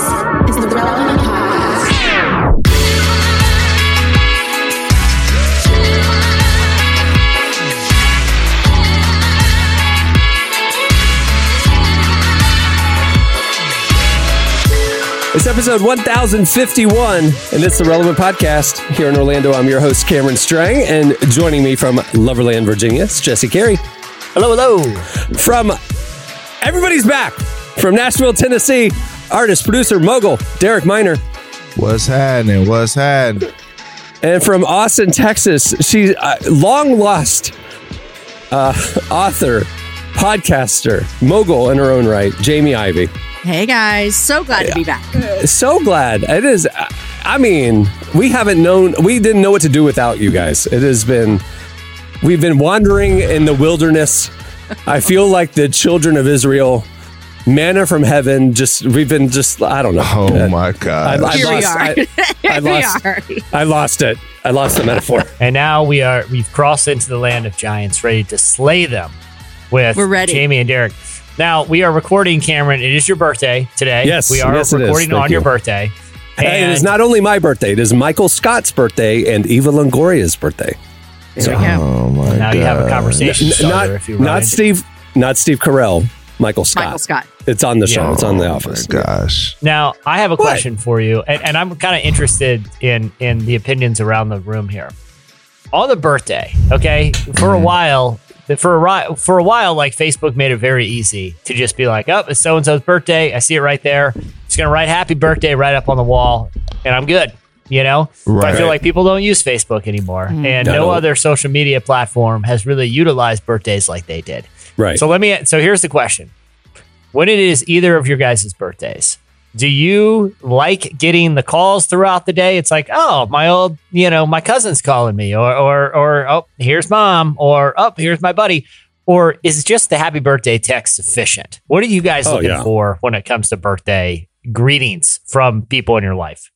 is the Relevant Podcast. It's episode 1051, and it's the Relevant Podcast. Here in Orlando, I'm your host, Cameron Strang, and joining me from Loverland, Virginia, it's Jesse Carey. Hello, hello. From Everybody's Back, from Nashville, Tennessee, artist, producer, mogul, Derek Minor. What's happening? What's happening? And from Austin, Texas, she's uh, long lost uh, author, podcaster, mogul in her own right, Jamie Ivey. Hey guys, so glad to be back. so glad it is i mean we haven't known we didn't know what to do without you guys it has been we've been wandering in the wilderness i feel like the children of israel manna from heaven just we've been just i don't know Oh uh, my god! I Here we lost, are. I, I Here we are. I lost it i lost the metaphor And now we are we've crossed into the land of giants, ready to slay them with We're ready. Jamie and Derek. Now we are recording, Cameron. It is your birthday today. Yes, we are yes, recording Thank on your you. birthday. hey, it is not only my birthday it is michael scott's birthday and eva longoria's birthday There we. Oh my now god! Now you have a conversation N- starter not, if you not steve not steve carell michael scott Michael Scott. it's on the show Yeah. it's on the Oh office my gosh! Now I have a What? question for you, and, and I'm kind of interested in in the opinions around the room here. On the birthday, okay, for a while, for a while, for a while, like Facebook made it very easy to just be like, "Oh, it's so and so's birthday. I see it right there. Just gonna write happy birthday right up on the wall, and I'm good." You know, but I feel like people don't use Facebook anymore, mm-hmm. and No. no other social media platform has really utilized birthdays like they did. Right So let me. So here's the question: When it is either of your guys' birthdays, do you like getting the calls throughout the day? It's like, oh, my old, you know, my cousin's calling me, or or or oh, here's mom, or oh, here's my buddy, or is just the happy birthday text sufficient? What are you guys Oh, looking yeah. for when it comes to birthday greetings from people in your life?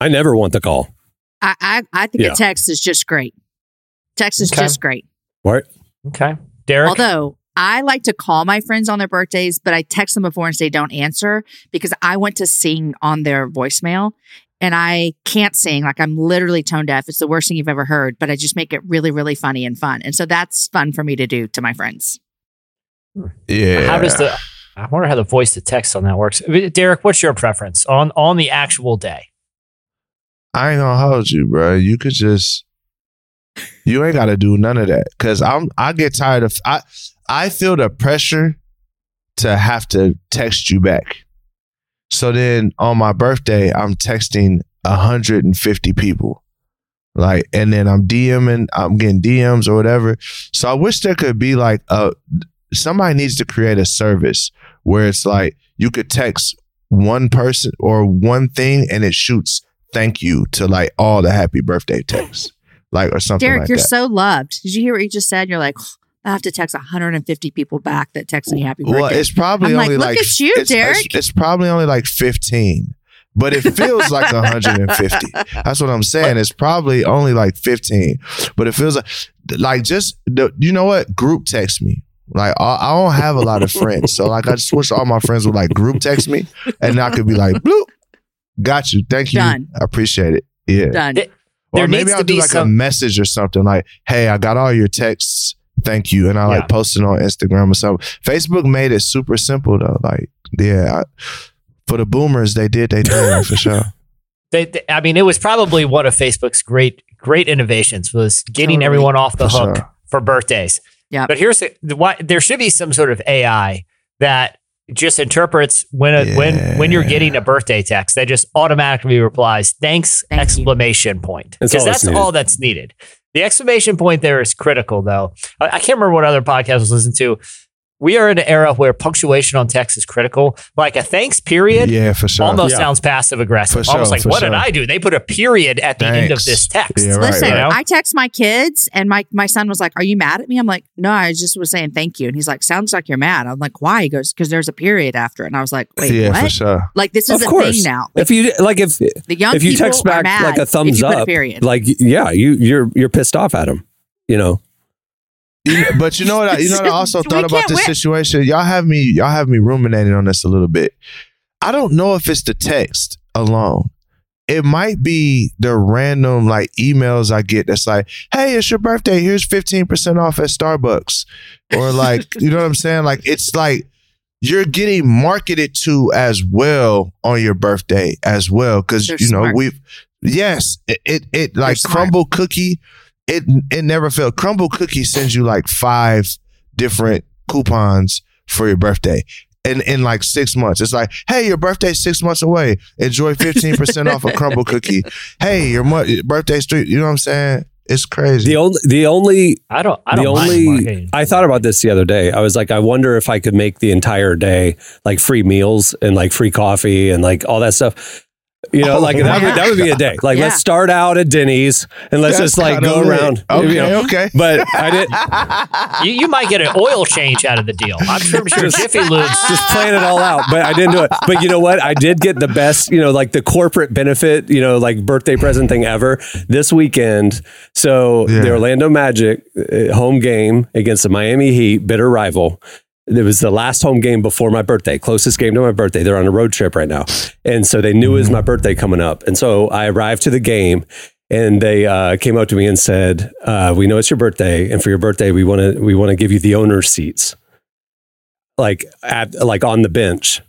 i never want the call I I, I think Yeah. a text is just great. Text is Okay. just great. what Okay, Derek. Although I like to call my friends on their birthdays, but I text them before and say don't answer because I want to sing on their voicemail and I can't sing. Like I'm literally tone deaf. It's the worst thing you've ever heard, but I just make it really, really funny and fun. And so that's fun for me to do to my friends. Yeah. How does the I wonder how the voice to text on that works. Uh, Derek, what's your preference on on the actual day? I ain't gonna hold you, bro. You could just. You ain't got to do none of that because I'm. I get tired of. I. I feel the pressure to have to text you back. So then on my birthday, I'm texting 150 people. Like, and then I'm DMing, I'm getting DMs or whatever. So I wish there could be like a somebody needs to create a service where it's like you could text one person or one thing and it shoots thank you to like all the happy birthday texts. Like or something Derek, like you're that. so loved. Did you hear what you just said? You're like, I have to text 150 people back that text me happy birthday. Well, it's probably I'm like, only look like at you, it's, Derek. It's, it's probably only like 15, but it feels like 150. That's what I'm saying. It's probably only like 15, but it feels like like just the, you know what? Group text me. Like I, I don't have a lot of friends, so like I just wish all my friends would like group text me, and I could be like, bloop, got you, thank you, Done. I appreciate it. Yeah. Done. There- Or there maybe needs I'll to do be like a message or something like, "Hey, I got all your texts. Thank you," and I Yeah. like post it on Instagram or something. Facebook made it super simple though. Like, yeah, I, for the boomers, they did they thing for sure. They, they- I mean, it was probably one of Facebook's great great innovations was getting Totally. everyone off the For hook sure. for birthdays. Yeah. But here's the, the why there should be some sort of AI that just interprets when a, when when you're getting a birthday text that just automatically replies thanks Thank you. exclamation point That's because all that's that's all that's needed. The exclamation point there is critical though. I, I can't remember what other podcast I was listening to. We are in an era where punctuation on text is critical. Like a thanks period Yeah, for sure. almost Yeah. sounds passive aggressive. For sure, almost like, for what did. I do? They put a period at the end of this text. Yeah, right, Listen, You know? I text my kids, and my my son was like, "Are you mad at me?" I'm like, "No, I just was saying thank you." And he's like, "Sounds like you're mad." I'm like, "Why?" He goes, "Because there's a period after." it." And I was like, "Wait, yeah, for what?" sure. Like this Of is a course. thing now. if you like if The young if you text back like a thumbs you a up period. like yeah you you're you're pissed off at him you know You- but you know what? I, you know what I also thought about this win. situation. Y'all have me. Y'all have me ruminating on this a little bit. I don't know if it's the text alone. It might be the random like emails I get that's like, "Hey, it's your birthday. Here's 15% off at Starbucks." Or like, you know what I'm saying? Like it's like you're getting marketed to as well on your birthday as well cuz you know, smart. we've yes, it it, it like Crumbl cookie it it never failed. Crumbl Cookie sends you like five different coupons for your birthday. In, in like six months, it's like, hey, your birthday's six months away. Enjoy fifteen percent off a Crumbl cookie. Hey, your mo- birthday's three. You know what I'm saying? It's crazy. The only the only I don't. I the don't mind only. I thought about this the other day. I was like, I wonder if I could make the entire day like free meals and like free coffee and like all that stuff. You know, Oh, like that, would, that would be a day. Like, Yeah. let's start out at Denny's and let's That's just like go lit. around. Okay, you know. okay. But I did you, you might get an oil change out of the deal. I'm sure, sure Jiffy Lube's just plan it all out. But I didn't do it. But you know what? I did get the best, you know, like the corporate benefit, you know, like birthday present thing ever this weekend. So Yeah. the Orlando Magic uh, home game against the Miami Heat, bitter rival. It was the last home game before my birthday, closest game to my birthday. They're on a road trip right now. And so they knew it was my birthday coming up. And so I arrived to the game and they uh, came up to me and said, uh, "We know it's your birthday, and for your birthday, we want to we want to give you the owner's seats, like at like on the bench."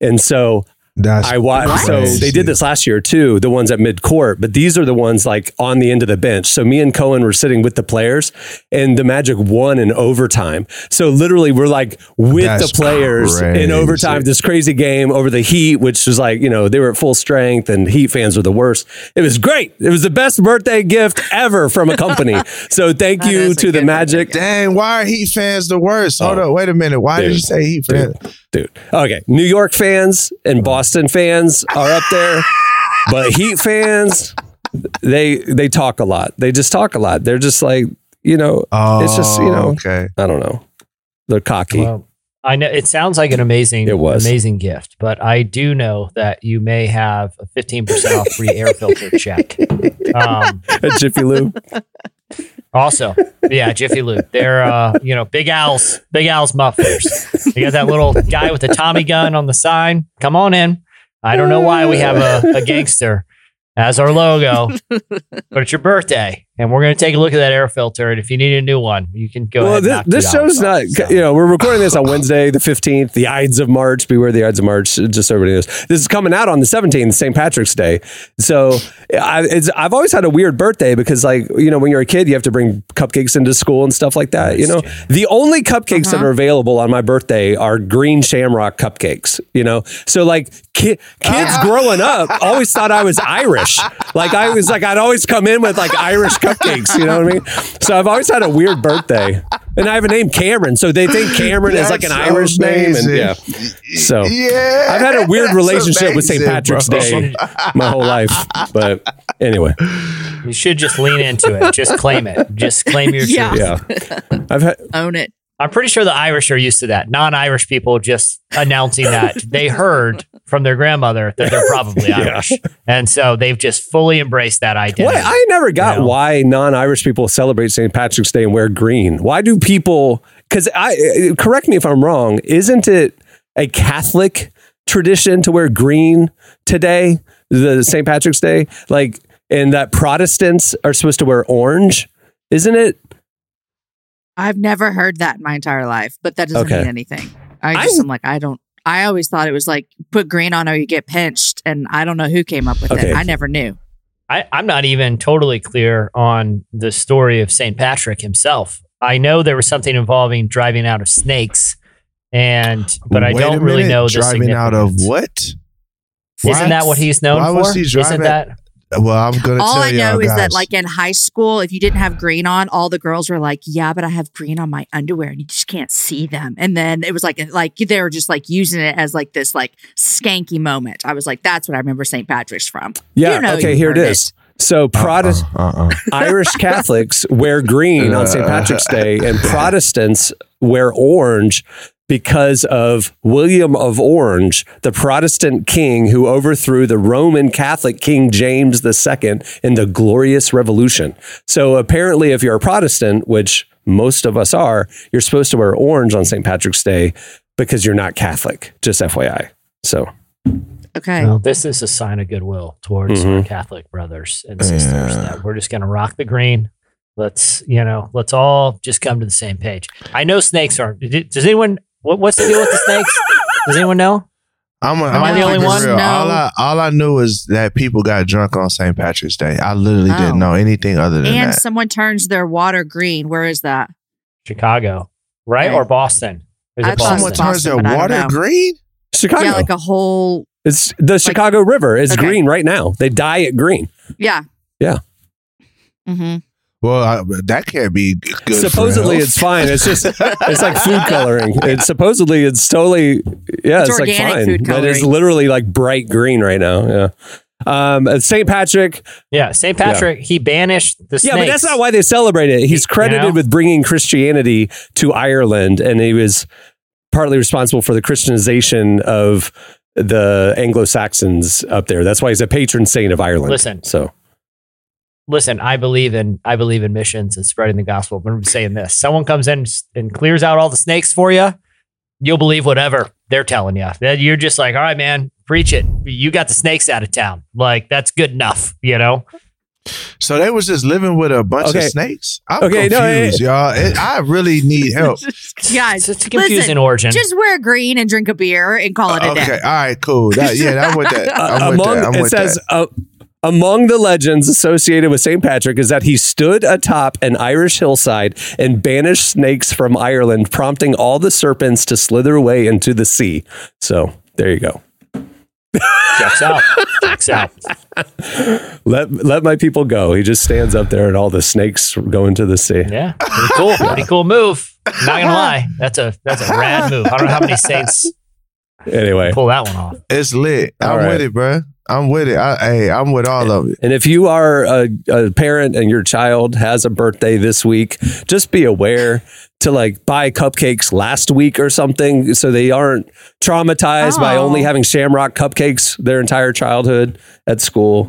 And so That's I watched. So they did this last year too. The ones at mid court, but these are the ones like on the end of the bench. So me and Cohen were sitting with the players, and the Magic won in overtime. So literally, we're like with That's the players crazy. in overtime. This crazy game over the Heat, which was like you know they were at full strength, and Heat fans were the worst. It was great. It was the best birthday gift ever from a company. so thank you to the good Magic. Dang, why are Heat fans the worst? Hold Oh. up, wait a minute. Why did you say Heat fans? Dude. Okay. New York fans and Boston fans are up there, but Heat fans, they they talk a lot. They just talk a lot. They're just like, you know, Oh, it's just, you know, okay. I don't know. They're cocky. Well, I know it sounds like an amazing, It was. amazing gift, but I do know that you may have a fifteen percent off free air filter check. Um, At Jiffy Lube. Also, yeah, Jiffy Lube. They're uh, you know, Big Al's, Big Al's mufflers. You got that little guy with the Tommy gun on the sign. Come on in. I don't know why we have a, a gangster as our logo, but it's your birthday, and we're going to take a look at that air filter. And if you need a new one, you can go. well, ahead. and this, knock this $2 show's not. So. You know, we're recording this on Wednesday, the 15th, the Ides of March. Beware the Ides of March, just so everybody knows. This is coming out on the 17th, St. Patrick's Day. So I, it's, I've always had a weird birthday because, like, you know, when you're a kid, you have to bring cupcakes into school and stuff like that. You know, the only cupcakes that uh-huh. are available on my birthday are green shamrock cupcakes, you know? So, like, ki- kids uh-huh. growing up always thought I was Irish. Like, I was like, I'd always come in with like Irish cupcakes, you know what I mean? So I've always had a weird birthday. And I have a name Cameron, so they think Cameron is like an That's Irish name, and yeah. So Yeah, I've had a weird that's relationship with St. Patrick's bro. Day my whole life, but anyway, You should just lean into it. Just claim it. Just claim your Yeah. truth. yeah, I've had Own it. I'm pretty sure the Irish are used to that. Non-Irish people just announcing that they heard from their grandmother that they're probably Yeah. Irish, and so they've just fully embraced that identity. What? I never got You know? why non-Irish people celebrate St. Patrick's Day and wear green. Why do people? Because I uh, correct me if I'm wrong. Isn't it a Catholic tradition to wear green today, the St. Patrick's Day? Like, and that Protestants are supposed to wear orange, isn't it? I've never heard that in my entire life, but that doesn't Okay. mean anything. I just I'm- am like, I don't. I always thought it was like put green on or you get pinched, and I don't know who came up with Okay. it. I never knew. I, I'm not even totally clear on the story of St. Patrick himself. I know there was something involving driving out of snakes, and but I don't a really know the driving out of what? Isn't that what he's known Why for? was he Isn't that Well, I'm gonna All tell I know y'all is guys. that, like in high school, if you didn't have green on, all the girls were like, "Yeah, but I have green on my underwear, and you just can't see them." And then it was like, uh, like they were just like using it as like this like skanky moment. I was like, "That's what I remember St. Patrick's from." Yeah. You know okay. you Here it heard is. So uh-uh, Protest uh-uh. Irish Catholics wear green on St. Patrick's Day, and Protestants wear orange because of William of Orange, the Protestant king who overthrew the Roman Catholic King James II in the Glorious Revolution. So apparently, if you're a Protestant, which most of us are, you're supposed to wear orange on St. Patrick's Day because you're not Catholic. Just FYI. So Okay. Well, this is a sign of goodwill towards our Mhm. Catholic brothers and sisters Yeah. that we're just going to rock the green. Let's, you know, let's all just come to the same page. I know snakes aren't. Does anyone? What, what's the deal with the snakes? Does anyone know? I'm a, Am I I'm the only one? No. All I all I knew is that people got drunk on St. Patrick's Day. I literally Oh. didn't know anything other than that. and that. someone turns their water green. Where is that? Chicago, right, Right. or Boston? Is it Boston? Someone Boston, turns their but I don't water green. Chicago. Yeah, like a whole. it's the Chicago River. It's Okay. green right now. They dye it green. Yeah. Yeah. Mm-hmm. Well, I, that can't be good. supposedly health. it's fine. It's just it's like food coloring. It's supposedly it's totally yeah. It's It's, like organic fine. food But it's literally like bright green right now. Yeah. Um, uh, St. Patrick. Yeah, St. Patrick. He banished the snakes. Yeah, but that's not why they celebrate it. He's You credited know? with bringing Christianity to Ireland, and he was partly responsible for the Christianization of the Anglo Saxons up there. That's why he's a patron saint of Ireland. Listen. so listen, I believe in I believe in missions and spreading the gospel. But I'm saying this: someone comes in and clears out all the snakes for you, you'll believe whatever they're telling you. That You're just like, all right, man, preach it. You got the snakes out of town. Like that's good enough, you know. So they was just living with a bunch Okay. of snakes. I'm Okay, no, confused, y'all. It, I really need help. Guys, It's a confusing listen, origin. just wear green and drink a beer and call it a okay, day. Okay, all right, cool. That, yeah, I'm with that. I'm Uh, with among that. I'm it with says that. uh, among the legends associated with St. Patrick is that he stood atop an Irish hillside and banished snakes from Ireland, prompting all the serpents to slither away into the sea. So there you go. Checks out. Checks out. Let let my people go. He just stands up there and all the snakes go into the sea. Yeah, pretty cool. Pretty cool move. Not gonna lie, that's a that's a rad move. I don't know how many saints Anyway, pull that one off. It's lit. I'm All right. with it, bro. I'm with it. I, hey, I'm with all of it. and if you are a, a parent and your child has a birthday this week, just be aware to like buy cupcakes last week or something so they aren't traumatized by Oh. only having shamrock cupcakes their entire childhood at school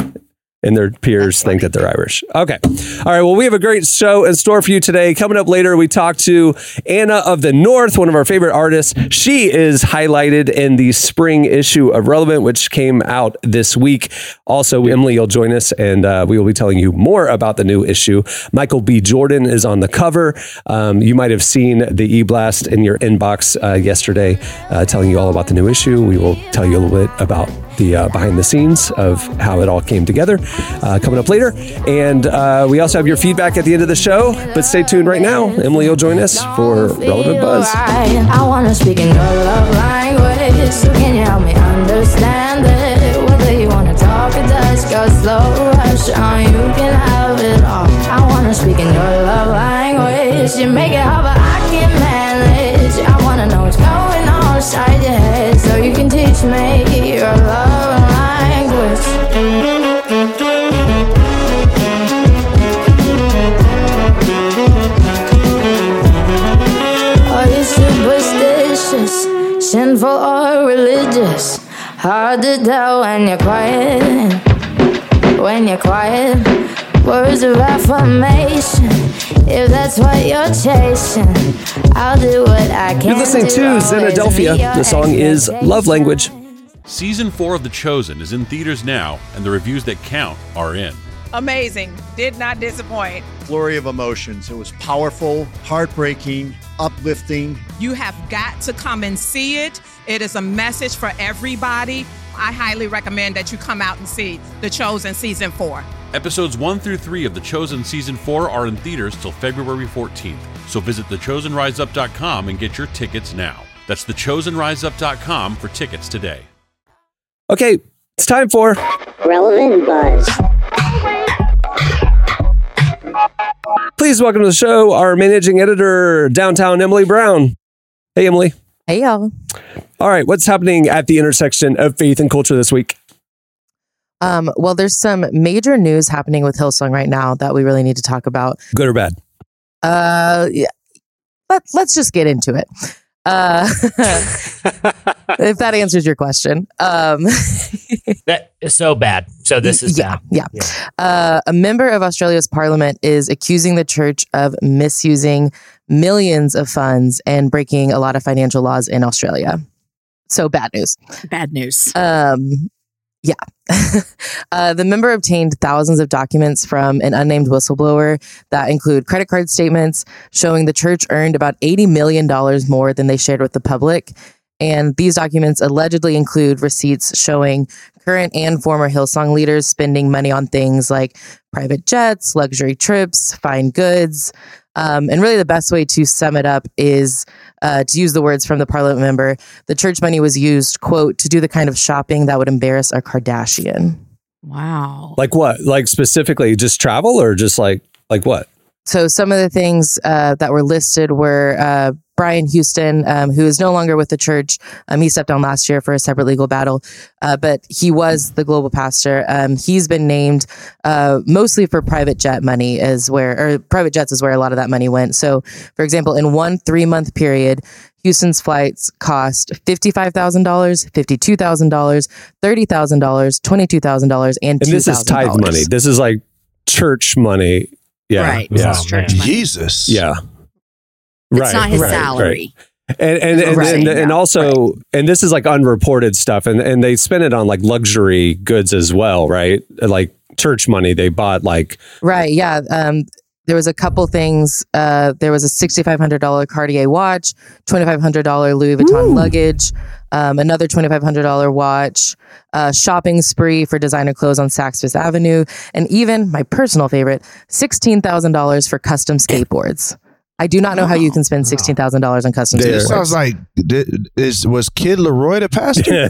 and their peers think that they're Irish. Okay. All right. Well, we have a great show in store for you today. Coming up later, we talk to Anna of the North, one of our favorite artists. She is highlighted in the spring issue of Relevant, which came out this week. Also, Emily you'll join us and uh, we will be telling you more about the new issue. Michael B. Jordan is on the cover. Um, you might have seen the e blast in your inbox uh, yesterday uh, telling you all about the new issue. We will tell you a little bit about the uh, behind the scenes of how it all came together uh, coming up later. And uh, we also have your feedback at the end of the show. But stay tuned right now. Emily will join us for Relevant Buzz. I wanna speak in your love language. So can you help me understand it? Whether you wanna talk or just go slow rush on, you can have it all. I wanna speak in your love language. You make it hard, but I can manage. I wanna know what's going on can teach me your love language. Sinful or religious? Hard to tell when you're quiet. When you're quiet, words of affirmation. If that's what you're chasing, I'll do what I can. You're listening to always Xenodelphia. The song is Love Language. Season 4 of The Chosen is in theaters now, and the reviews that count are in. amazing. Did not disappoint. flurry of emotions. It was powerful, heartbreaking, uplifting. You have got to come and see it. It is a message for everybody. I highly recommend that you come out and see The Chosen Season 4. Episodes 1 through 3 of The Chosen Season 4 are in theaters till February 14th, so visit thechosenriseup.com and get your tickets now. That's thechosenriseup.com for tickets today. Okay, it's time for Relevant Buzz. Please welcome to the show our managing editor, downtown Emily Brown. Hey, Emily. Hey, y'all. All right, what's happening at the intersection of faith and culture this week? Um, well, there's some major news happening with Hillsong right now that we really need to talk about. Good or bad? Uh, yeah. But let's just get into it. Uh, if that answers your question. Um, That is so bad. So this is yeah, bad. yeah. Yeah. Uh, a member of Australia's parliament is accusing the church of misusing millions of funds and breaking a lot of financial laws in Australia. So bad news. Bad news. Um, yeah. uh, the member obtained thousands of documents from an unnamed whistleblower that include credit card statements showing the church earned about $80 million more than they shared with the public. And these documents allegedly include receipts showing current and former Hillsong leaders spending money on things like private jets, luxury trips, fine goods. Um, and really, the best way to sum it up is uh, to use the words from the parliament member the church money was used, quote, to do the kind of shopping that would embarrass a Kardashian. Wow. Like what? Like specifically just travel or just like like what? So some of the things uh, that were listed were uh, Brian Houston, um, who is no longer with the church. Um, he stepped down last year for a separate legal battle, uh, but he was the global pastor. Um, he's been named uh, mostly for private jet money, is where or private jets is where a lot of that money went. So, for example, in one three month period. Houston's flights cost $55,000, $52,000, $30,000, $22,000, and $2,000. And this is tithe money. This is like church money. Yeah. Right. Yeah. This is church money. Jesus. Yeah. Right. It's not his salary. And and and, Right. and, and Yeah. also and this is like unreported stuff and and they spend it on like luxury goods as well, right? Like church money they bought like Right. Yeah. Um, there was a couple things. Uh, there was a sixty-five hundred dollar Cartier watch, twenty-five hundred dollar Louis Vuitton luggage, um, another twenty-five hundred dollar watch, uh, shopping spree for designer clothes on Saks Fifth Avenue, and even my personal favorite, sixteen thousand dollars for custom skateboards. I do not know how you can spend sixteen thousand dollars on custom There. This sounds like di- is was Kid LAROI the pastor?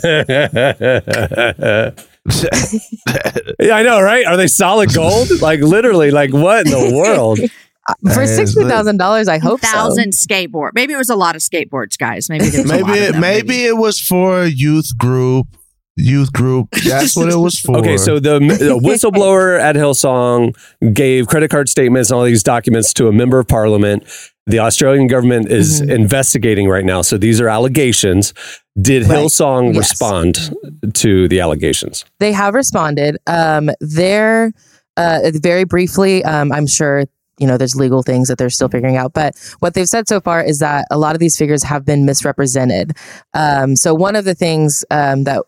Yeah, I know, right? Are they solid gold? like literally, like what in the world? For sixty thousand dollars, I hope so. Thousand skateboard. Maybe it was a lot of skateboards, guys. Maybe there was a maybe lot of it, them, maybe it was for a youth group. Youth group. That's what it was for. Okay, so the, the whistleblower at Hillsong gave credit card statements and all these documents to a member of parliament. The Australian government is Mm-hmm. investigating right now. So these are allegations. Did Right. Hillsong Yes. respond to the allegations? They have responded. Um, they're uh, very briefly. Um, I'm sure you know there's legal things that they're still figuring out. But what they've said so far is that a lot of these figures have been misrepresented. Um, so one of the things um, that.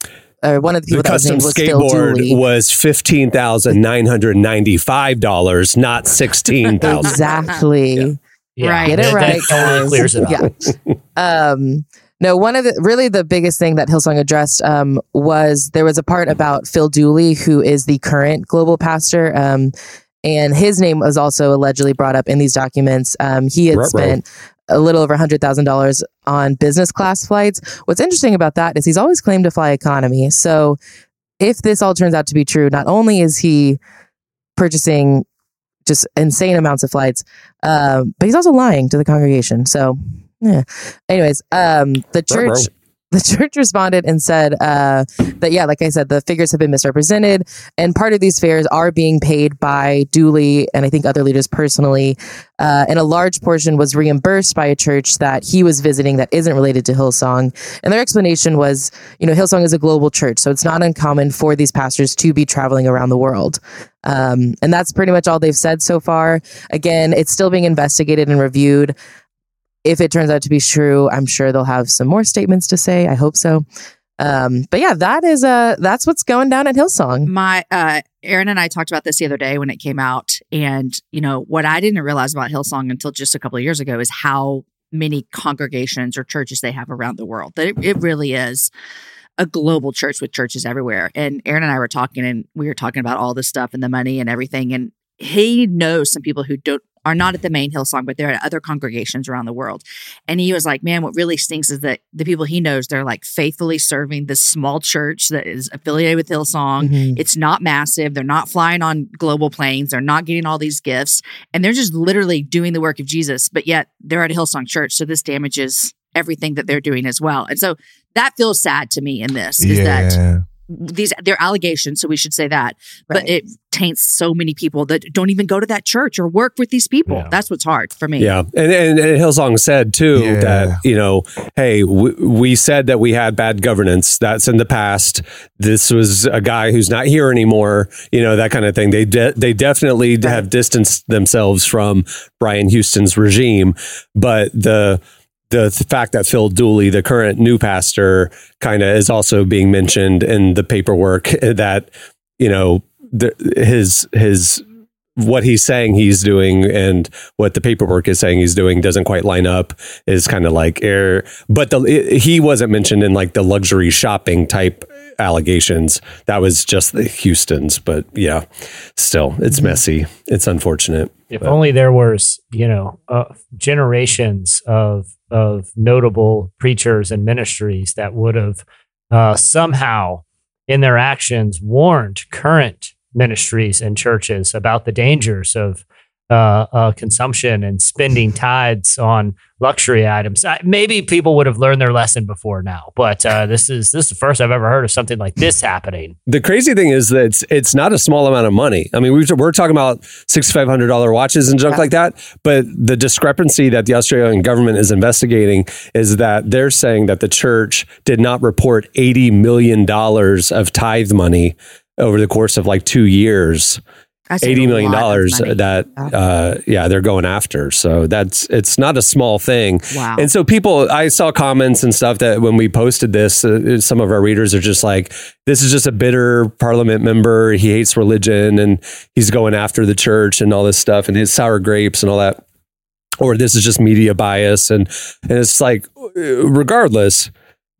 Or one of the people The that was custom named was skateboard was fifteen thousand nine hundred ninety-five dollars, not sixteen thousand. Exactly. Yeah, Right. Get it that- right, That totally clears it up. Yeah. um, no, one of the really the biggest thing that Hillsong addressed um, was there was a part about Phil Dooley, who is the current global pastor. Um, and his name was also allegedly brought up in these documents. Um, he had Ruh-roh. spent a little over $100,000 on business class flights. What's interesting about that is he's always claimed to fly economy. So if this all turns out to be true, not only is he purchasing just insane amounts of flights, um, but he's also lying to the congregation. So, yeah. Anyways, um, the church. The church responded and said uh, that, yeah, like I said, the figures have been misrepresented. And part of these fares are being paid by Dooley and I think other leaders personally. Uh, and a large portion was reimbursed by a church that he was visiting that isn't related to Hillsong. And their explanation was, you know, Hillsong is a global church, so it's not uncommon for these pastors to be traveling around the world. Um, and that's pretty much all they've said so far. Again, it's still being investigated and reviewed. If it turns out to be true, I'm sure they'll have some more statements to say. I hope so. Um, but yeah, that is uh that's what's going down at Hillsong. My uh Aaron and I talked about this the other day when it came out. And, you know, what I didn't realize about Hillsong until just a couple of years ago is how many congregations or churches they have around the world. That it, it really is a global church with churches everywhere. And Aaron and I were talking and we were talking about all this stuff and the money and everything. And he knows some people who don't are not at the main Hillsong, but they're at other congregations around the world. And he was like, man, what really stinks is that the people he knows, they're like faithfully serving this small church that is affiliated with Hillsong. Mhm. It's not massive. They're not flying on global planes. They're not getting all these gifts. And they're just literally doing the work of Jesus, but yet they're at a Hillsong church. So this damages everything that they're doing as well. And so that feels sad to me in this is that yeah. These they're allegations, so we should say that. But it taints so many people that don't even go to that church or work with these people. Yeah. That's what's hard for me. Yeah, and, and, and Hillsong said too Yeah. that you know, hey, we, we said that we had bad governance. That's in the past. This was a guy who's not here anymore. You know that kind of thing. They de- they definitely have distanced themselves from Brian Houston's regime, but the the fact that Phil Dooley, the current new pastor, kind of is also being mentioned in the paperwork that you know the, his his what he's saying he's doing and what the paperwork is saying he's doing doesn't quite line up is kind of like air but the it, he wasn't mentioned in like the luxury shopping type allegations. That was just the houston's but yeah still it's messy. It's unfortunate If but- only there was, you know, uh, generations of of notable preachers and ministries that would have uh, somehow, in their actions, warned current ministries and churches about the dangers of uh, uh, consumption and spending tithes on luxury items. I, maybe people would have learned their lesson before now, but uh, this is this is the first I've ever heard of something like this happening. the crazy thing is that it's, it's not a small amount of money. I mean, we, we're talking about six five hundred dollar watches and junk like that. But the discrepancy that the Australian government is investigating is that they're saying that the church did not report eighty million dollars of tithe money over the course of like two years. That's Eighty million dollars that uh, yeah they're going after. So that's it's not a small thing. Wow. And so people, I saw comments and stuff that when we posted this, uh, some of our readers are just like, "This is just a bitter Parliament member. He hates religion and he's going after the church and all this stuff and his sour grapes and all that." Or this is just media bias and and it's like, uh, regardless.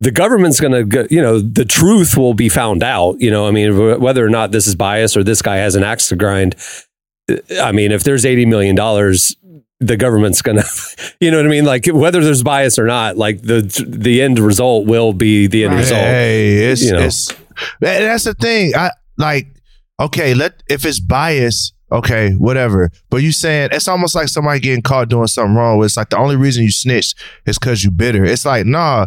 The government's going to, you know, the truth will be found out. You know, I mean, whether or not this is bias or this guy has an axe to grind. uh, I mean, if there's eighty million dollars, the government's gonna, you know what I mean? Like whether there's bias or not, like the the end result will be the end result. Hey, it's, you know. it's that's the thing. I like okay, let if it's bias, okay, whatever. But you saying it's almost like somebody getting caught doing something wrong. It's like the only reason you snitched is because you bitter. It's like nah.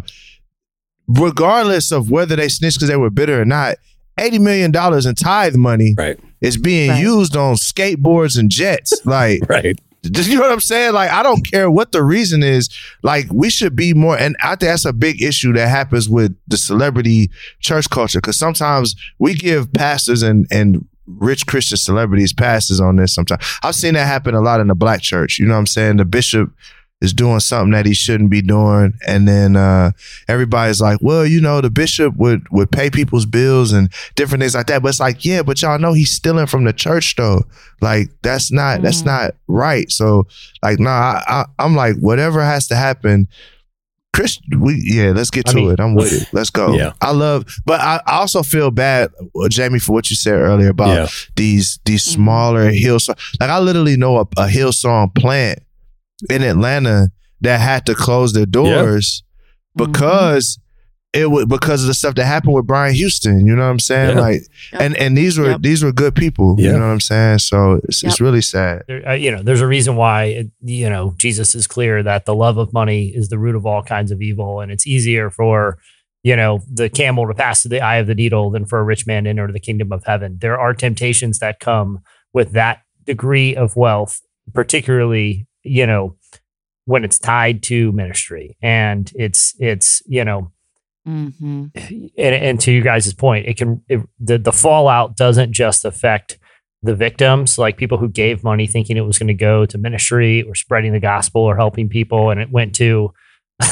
Regardless of whether they snitched because they were bitter or not, eighty million dollars in tithe money Right, is being Right. used on skateboards and jets. Like right. you know what I'm saying? Like, I don't care what the reason is. Like, we should be more, and I think that's a big issue that happens with the celebrity church culture. Because sometimes we give pastors and and rich Christian celebrities passes on this. Sometimes I've seen that happen a lot in the black church. You know what I'm saying? The bishop is doing something that he shouldn't be doing, and then uh, everybody's like, "Well, you know, the bishop would would pay people's bills and different things like that." But it's like, yeah, but y'all know he's stealing from the church though. Like that's not that's Mhm. not right. So like, nah, I, I, I'm like, whatever has to happen. Chris, we yeah, let's get I to mean- it. I'm with it. Let's go. Yeah. I love, but I, I also feel bad, uh, Jamie, for what you said earlier about Yeah. these these Mhm. smaller Hillsong. Like I literally know a, a Hillsong plant in Atlanta that had to close their doors Mm-hmm. because it was because of the stuff that happened with Brian Houston. You know what I'm saying? Yeah. Like, Yep. and and these were Yep. these were good people. Yeah. You know what I'm saying? So it's, it's really sad. there, uh, you know, there's a reason why, it, you know, Jesus is clear that the love of money is the root of all kinds of evil. And it's easier for, you know, the camel to pass through the eye of the needle than for a rich man to enter the kingdom of heaven. There are temptations that come with that degree of wealth, particularly, you know, when it's tied to ministry and it's, it's, you know, Mm-hmm. and, and to you guys' point, it can it, the the fallout doesn't just affect the victims, like people who gave money thinking it was going to go to ministry or spreading the gospel or helping people, and it went to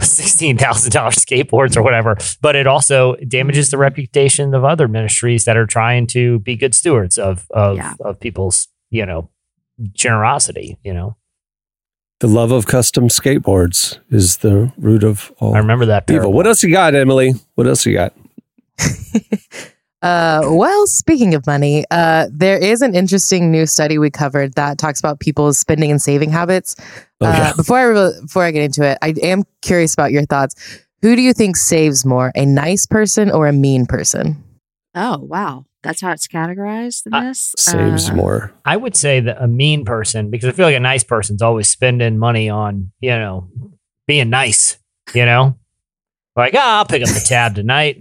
sixteen thousand dollars skateboards or whatever. But it also damages the reputation of other ministries that are trying to be good stewards of of Yeah. of people's you know generosity. You know, The love of custom skateboards is the root of all I remember that. evil. parable. What else you got, Emily? What else you got? Uh, well, speaking of money, uh, there is an interesting new study we covered that talks about people's spending and saving habits. Oh, uh. Before I re- before I get into it, I am curious about your thoughts. Who do you think saves more, a nice person or a mean person? Oh wow, that's how it's categorized in Uh, this. Saves Uh, more. I would say that a mean person, because I feel like a nice person's always spending money on, you know, being nice, you know? Like, ah, I'll pick up the tab tonight.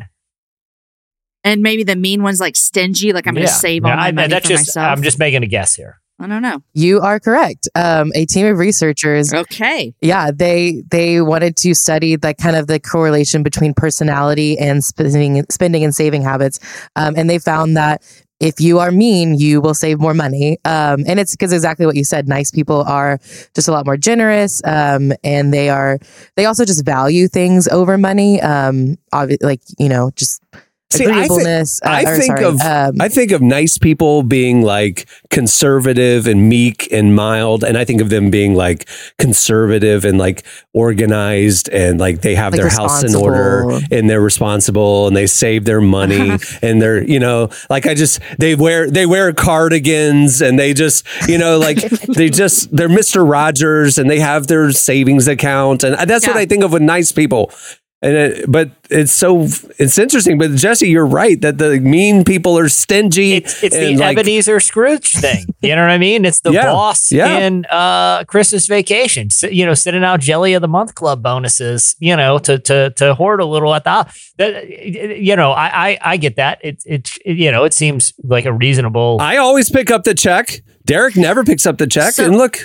And maybe the mean one's like stingy, like I'm gonna save Yeah, all my I- money that's for just, myself. I'm just making a guess here. I don't know. You are correct. Um, a team of researchers Okay. yeah they they wanted to study the kind of the correlation between personality and spending spending and saving habits um, and they found that if you are mean, you will save more money. Um, and it's because exactly what you said. Nice people are just a lot more generous, um, and they are they also just value things over money. Um, obvi- like you know, just See, I, agreeableness. uh, I or think sorry, of um, I think of nice people being like conservative and meek and mild, and I think of them being like conservative and like organized and like they have Like their house in order and they're responsible and they save their money and they're you know like I just they wear they wear cardigans and they just you know like they just they're Mister Rogers and they have their savings account and that's what I think of with nice people. And it, but it's so it's interesting. But Jesse, you're right that the mean people are stingy. It's it's the like, Ebenezer Scrooge thing. You know what I mean? It's the Yeah, boss yeah. in uh, Christmas Vacation. S- You know, sitting out Jelly of the Month Club bonuses. You know, to to to hoard a little at the that. You know, I I, I get that. It, it you know it seems like a reasonable. I always pick up the check. Derek never picks up the check. So- and look,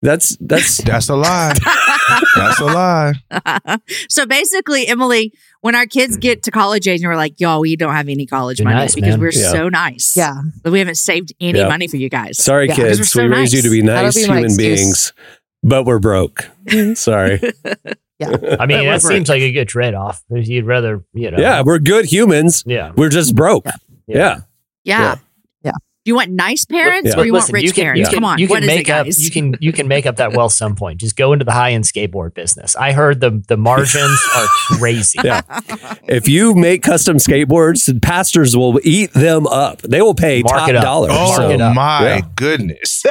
that's that's That's a lie. That's a lie. so basically, Emily, when our kids get to college age and we're like, y'all, we don't have any college You're money nice, because man. we're Yeah. so nice. yeah. But we haven't saved any Yeah. money for you guys. sorry, Yeah, 'cause kids. we're so we raised you to be nice be human beings, but we're broke. Sorry. Yeah. I mean, that seems like a good trade off. You'd rather you know. yeah, we're good humans. Yeah. We're just broke. Yeah. Yeah. Yeah. Do you want nice parents Yeah. or you Listen, want rich you can, parents? you can, Come on. You can what is make it, up. guys? You can you can make up that wealth some point. Just go into the high end skateboard business. I heard the the margins are crazy. Yeah. If you make custom skateboards, pastors will eat them up. They will pay Mark top it dollar. Oh So- my Yeah. goodness.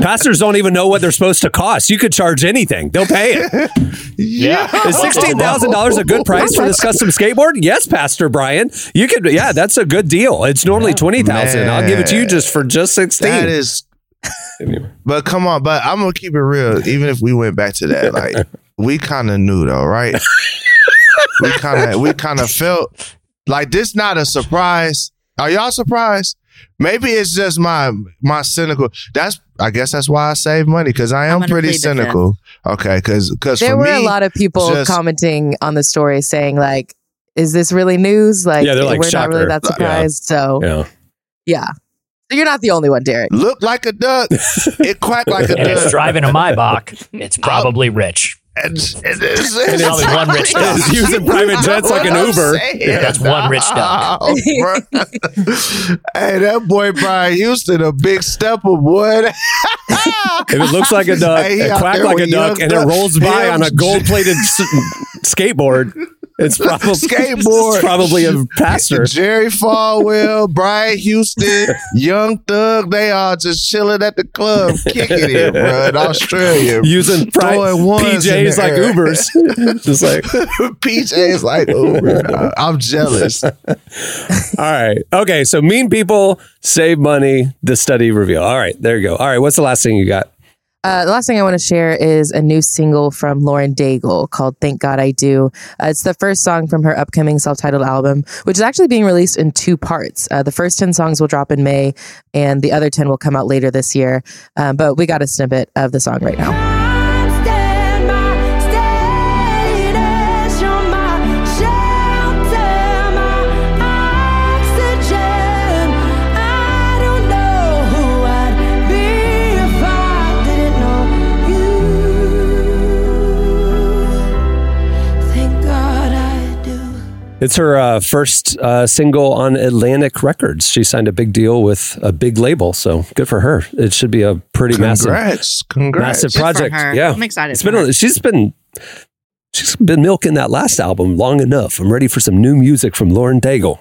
Pastors don't even know what they're supposed to cost. You could charge anything; they'll pay it. Yeah. Is sixteen thousand dollars a good price for this custom skateboard? Yes, Pastor Brian. You could. Yeah, that's a good deal. It's normally twenty thousand. I'll give it to you just for just sixteen. That is But come on, but I'm gonna keep it real. Even if we went back to that, like we kind of knew though, right? we kind of we kind of felt like this. Not a surprise. Are y'all surprised? Maybe it's just my my cynical. That's I guess that's why I save money because I I'm pretty plead the fifth. cynical. Okay, because because There for were me, a lot of people just- commenting on the story saying like, "Is this really news? Like, Yeah, they're like, we're not really "Shocker." that Yeah. surprised." So, yeah. yeah. So you're not the only one, Derek. look like a duck. It quacked like a And it's duck. driving a Maybach. It's probably rich. And, and it's, And it's probably one rich duck. It's using private jets like an I'm Uber. saying. That's one rich duck. Oh, hey, that boy Brian Houston, a big stepper, boy. If it looks like a duck, Hey, it out quack there like a with duck, young and it rolls by Him, on a gold-plated s- skateboard, it's probably Skateboard. It's probably a pastor. Jerry Falwell, Brian Houston, Young Thug, they all just chilling at the club, kicking it, bro, in Australia. Using pri- Throwing ones in PJs like air. Ubers. Just like, PJ's like Uber. I'm jealous. all right. Okay. So mean people save money. The study reveal. All right. There you go. All right. What's the last thing you got? Uh, the last thing I want to share is a new single from Lauren Daigle called "Thank God I Do." Uh, it's the first song from her upcoming self-titled album, which is actually being released in two parts. Uh, the first ten songs will drop in May, and the other ten will come out later this year. Um, but we got a snippet of the song right now. It's her uh, first uh, single on Atlantic Records. She signed a big deal with a big label, so good for her. It should be a pretty massive, Congrats. Congrats. massive Good for project. her. Yeah, I'm excited It's for been her. she's been she's been milking that last album long enough. I'm ready for some new music from Lauren Daigle.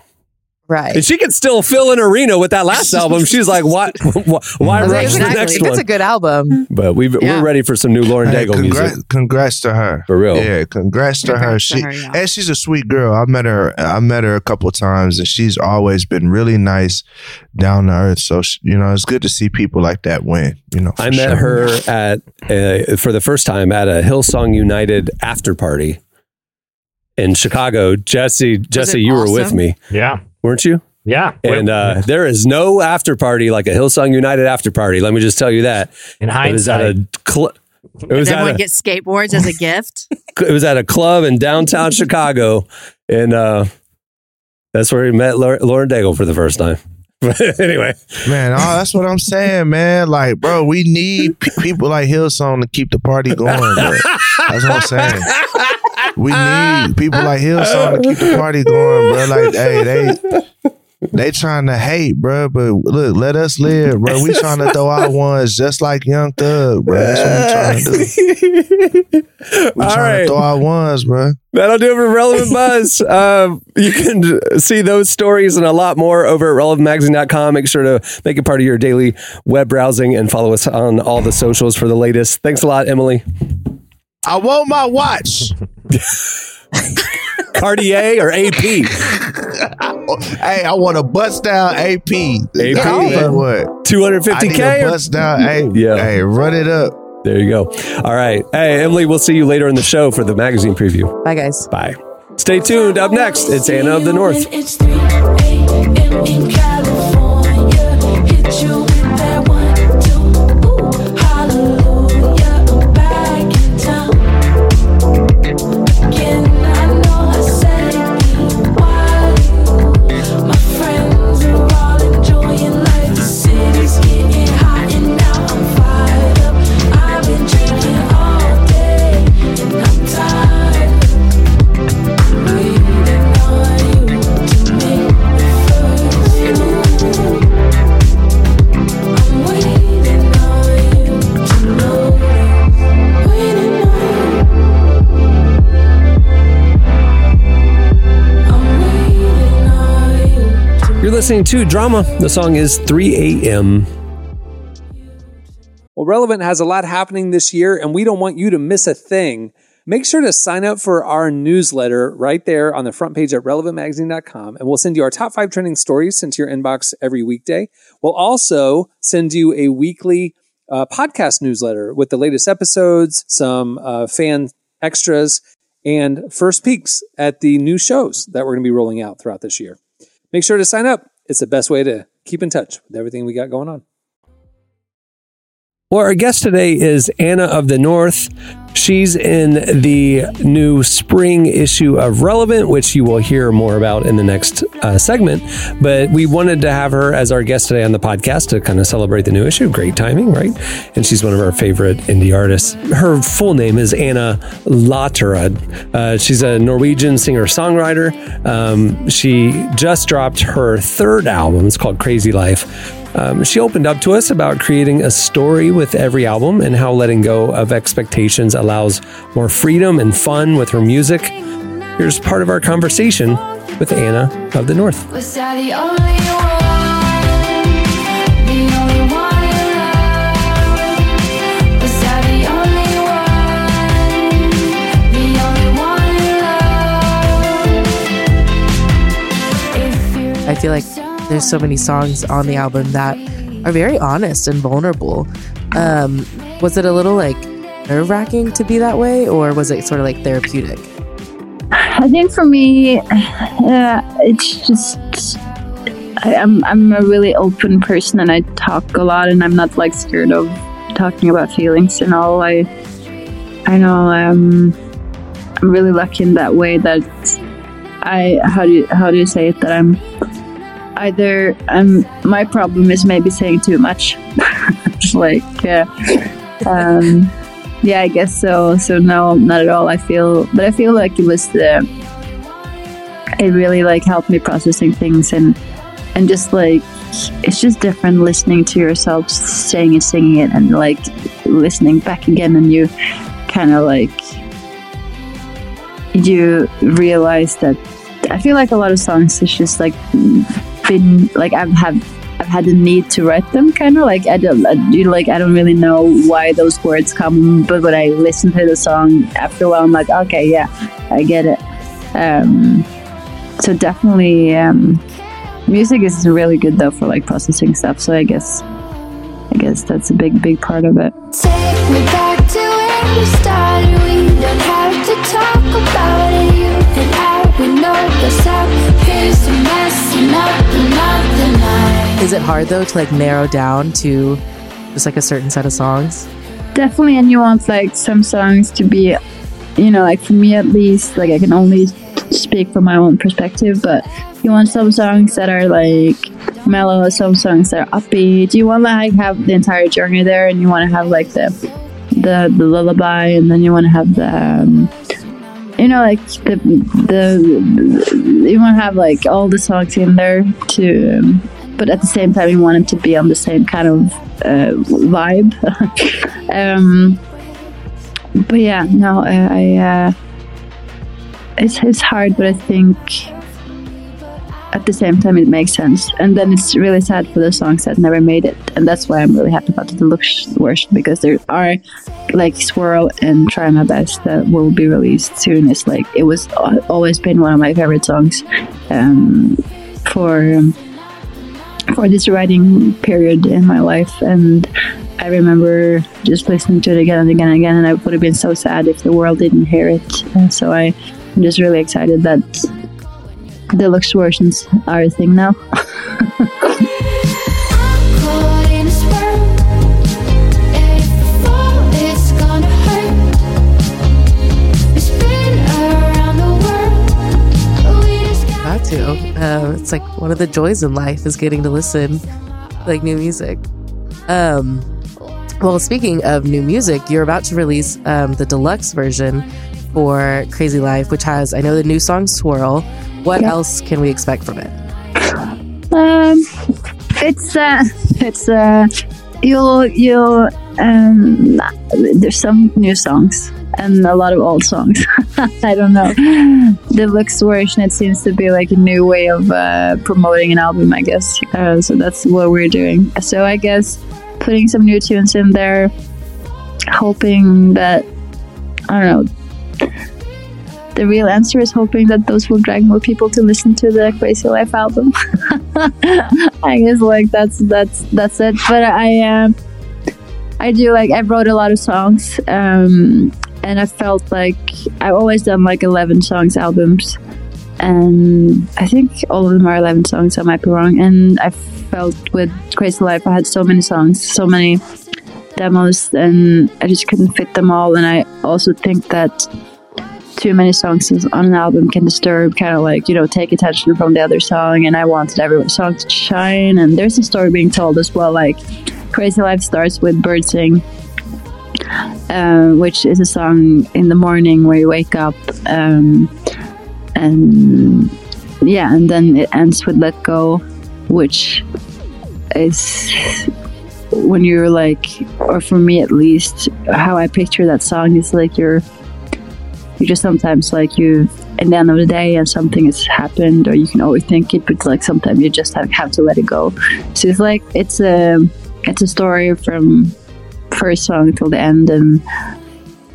Right. And she could still fill an arena with that last album. She's like, why, why, why I rush it's, the a- next it's one? a good album. But we Yeah. we're ready for some new Lauren Hey, Daigle congrats, music. congrats to her. For real. Yeah, congrats to her. Congrats to She her, yeah. and she's a sweet girl. I met her. I met her a couple times, and she's always been really nice, down to earth. So she, you know, it's good to see people like that win. You know, I met sure. her at uh, for the first time at a Hillsong United after party in Chicago. Jesse, Jesse, it you were with me, Yeah. Weren't you? Yeah. And uh, there is no after party like a Hillsong United after party. Let me just tell you that. in hindsight. It was at a cl- it was Does everyone at a, get skateboards as a gift? it was at a club in downtown Chicago, and uh, That's where he met Lauren Daigle for the first time. But anyway, Man, oh, that's what I'm saying, man. Like, bro, we need pe- people like Hillsong to keep the party going, bro. That's what I'm saying. We need people like Hillsong to keep the party going, bro. Like, hey, they they trying to hate, bro. But look, let us live, bro. We trying to throw out ones just like Young Thug, bro. That's what we trying to do. We All trying right. to throw out ones, bro. That'll do it for Relevant Buzz. Um, you can see those stories and a lot more over at relevantmagazine.com. Make sure to make it part of your daily web browsing and follow us on all the socials for the latest. Thanks a lot, Emily. I want my watch. Cartier or AP? hey, I want to bust down AP. AP, Tell me man. what? 250K? to or- bust down. Hey, Yeah. hey, run it up. There you go. All right. Hey, Emily, we'll see you later in the show for the magazine preview. Bye, guys. Bye. Stay tuned. Up next, it's Anna of the North. Listening to Drama. The song is 3 a.m. Well, Relevant has a lot happening this year, and we don't want you to miss a thing. Make sure to sign up for our newsletter right there on the front page at relevantmagazine.com, and we'll send you our top five trending stories sent to your inbox every weekday. We'll also send you a weekly uh, podcast newsletter with the latest episodes, some uh, fan extras, and first peeks at the new shows that we're going to be rolling out throughout this year. Make sure to sign up. It's the best way to keep in touch with everything we got going on. Well, our guest today is Anna of the North. She's in the new spring issue of Relevant, which you will hear more about in the next uh, segment. But we wanted to have her as our guest today on the podcast to kind of celebrate the new issue. Great timing, right? And she's one of our favorite indie artists. Her full name is Anna Lotterud. Uh, she's a Norwegian singer songwriter. Um, she just dropped her third album. It's called Crazy Life. Um, she opened up to us about creating a story with every album and how letting go of expectations allows more freedom and fun with her music. Here's part of our conversation with Anna of the North. Was I the only one? The only one in love? Was I the only one? The only one in love? If you're I feel like there's so many songs on the album that are very honest and vulnerable. Um, was it a little like nerve wracking to be that way, or was it sort of like therapeutic? I think for me, uh, it's just I, I'm I'm a really open person and I talk a lot and I'm not like scared of talking about feelings and all. I I know um, I'm really lucky in that way that I how do you, how do you say it that I'm either I'm my problem is maybe saying too much, like uh, um, yeah, I guess so. So no, not at all. I feel, but I feel like it was the. It really like helped me processing things and and just like it's just different listening to yourself saying and singing it and like listening back again and you kind of like you realize that I feel like a lot of songs it's just like been like I've have I've had the need to write them kind of like I don't I, like I don't really know why those words come but when I listen to the song after a while I'm like okay yeah I get it um so definitely um music is really good though for like processing stuff so I guess I guess that's a big big part of it started. We don't have to talk about it. You and I, we know up. Is it hard though to like narrow down to just like a certain set of songs? definitely and you want like some songs to be you know like for me at least like i can only speak from my own perspective, but you want some songs that are like mellow, some songs that are upbeat. You want like have the entire journey there, and you want to have like the the the lullaby, and then you want to have the um, you know like the the you want to have like all the songs in there to. Um, but at the same time, you want them to be on the same kind of uh, vibe. um, but yeah, no, I, I uh, it's it's hard, but I think at the same time it makes sense. And then it's really sad for the songs that never made it, and that's why I'm really happy about the deluxe version because there are like Swirl and Try My Best that will be released soon. It's like it was always been one of my favorite songs um, for. Um, for this writing period in my life and I remember just listening to it again and again and again and I would have been so sad if the world didn't hear it and so I, I'm just really excited that deluxe versions are a thing now. Uh, it's like one of the joys in life is getting to listen like new music. Um, well, speaking of new music, you're about to release um, the deluxe version for Crazy Life, which has I know the new song Swirl. What Yeah. else can we expect from it? Um, it's uh, it's uh, you'll you'll um, there's some new songs and a lot of old songs. I don't know. Deluxe version, it seems to be like a new way of uh, promoting an album, I guess. Uh, so that's what we're doing. So I guess putting some new tunes in there, hoping that I don't know. The real answer is hoping that those will drag more people to listen to the Crazy Life album. I guess like that's that's that's it. But I um I do like I wrote a lot of songs um and I felt like I've always done like 11 songs albums and I think all of them are 11 songs I might be wrong and I felt with Crazy Life I had so many songs so many demos and I just couldn't fit them all and I also think that too many songs on an album can disturb kind of like you know take attention from the other song and i wanted every song to shine. And there's a story being told as well like crazy life starts with bird sing uh, which is a song in the morning where you wake up um, and yeah and then it ends with let go which is when you're like or for me at least how i picture that song is like you're you just sometimes like you at the end of the day and something has happened or you can overthink it but like sometimes you just have, have to let it go. So it's like it's a it's a story from first song till the end and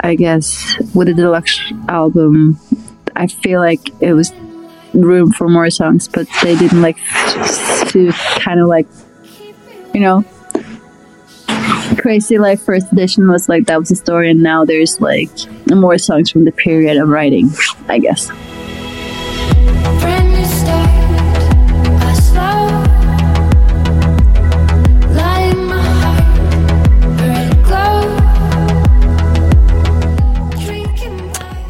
i guess with the deluxe album i feel like it was room for more songs but they didn't like to kind of like you know Crazy Life First Edition was like that was the story, and now there's like more songs from the period of writing, I guess.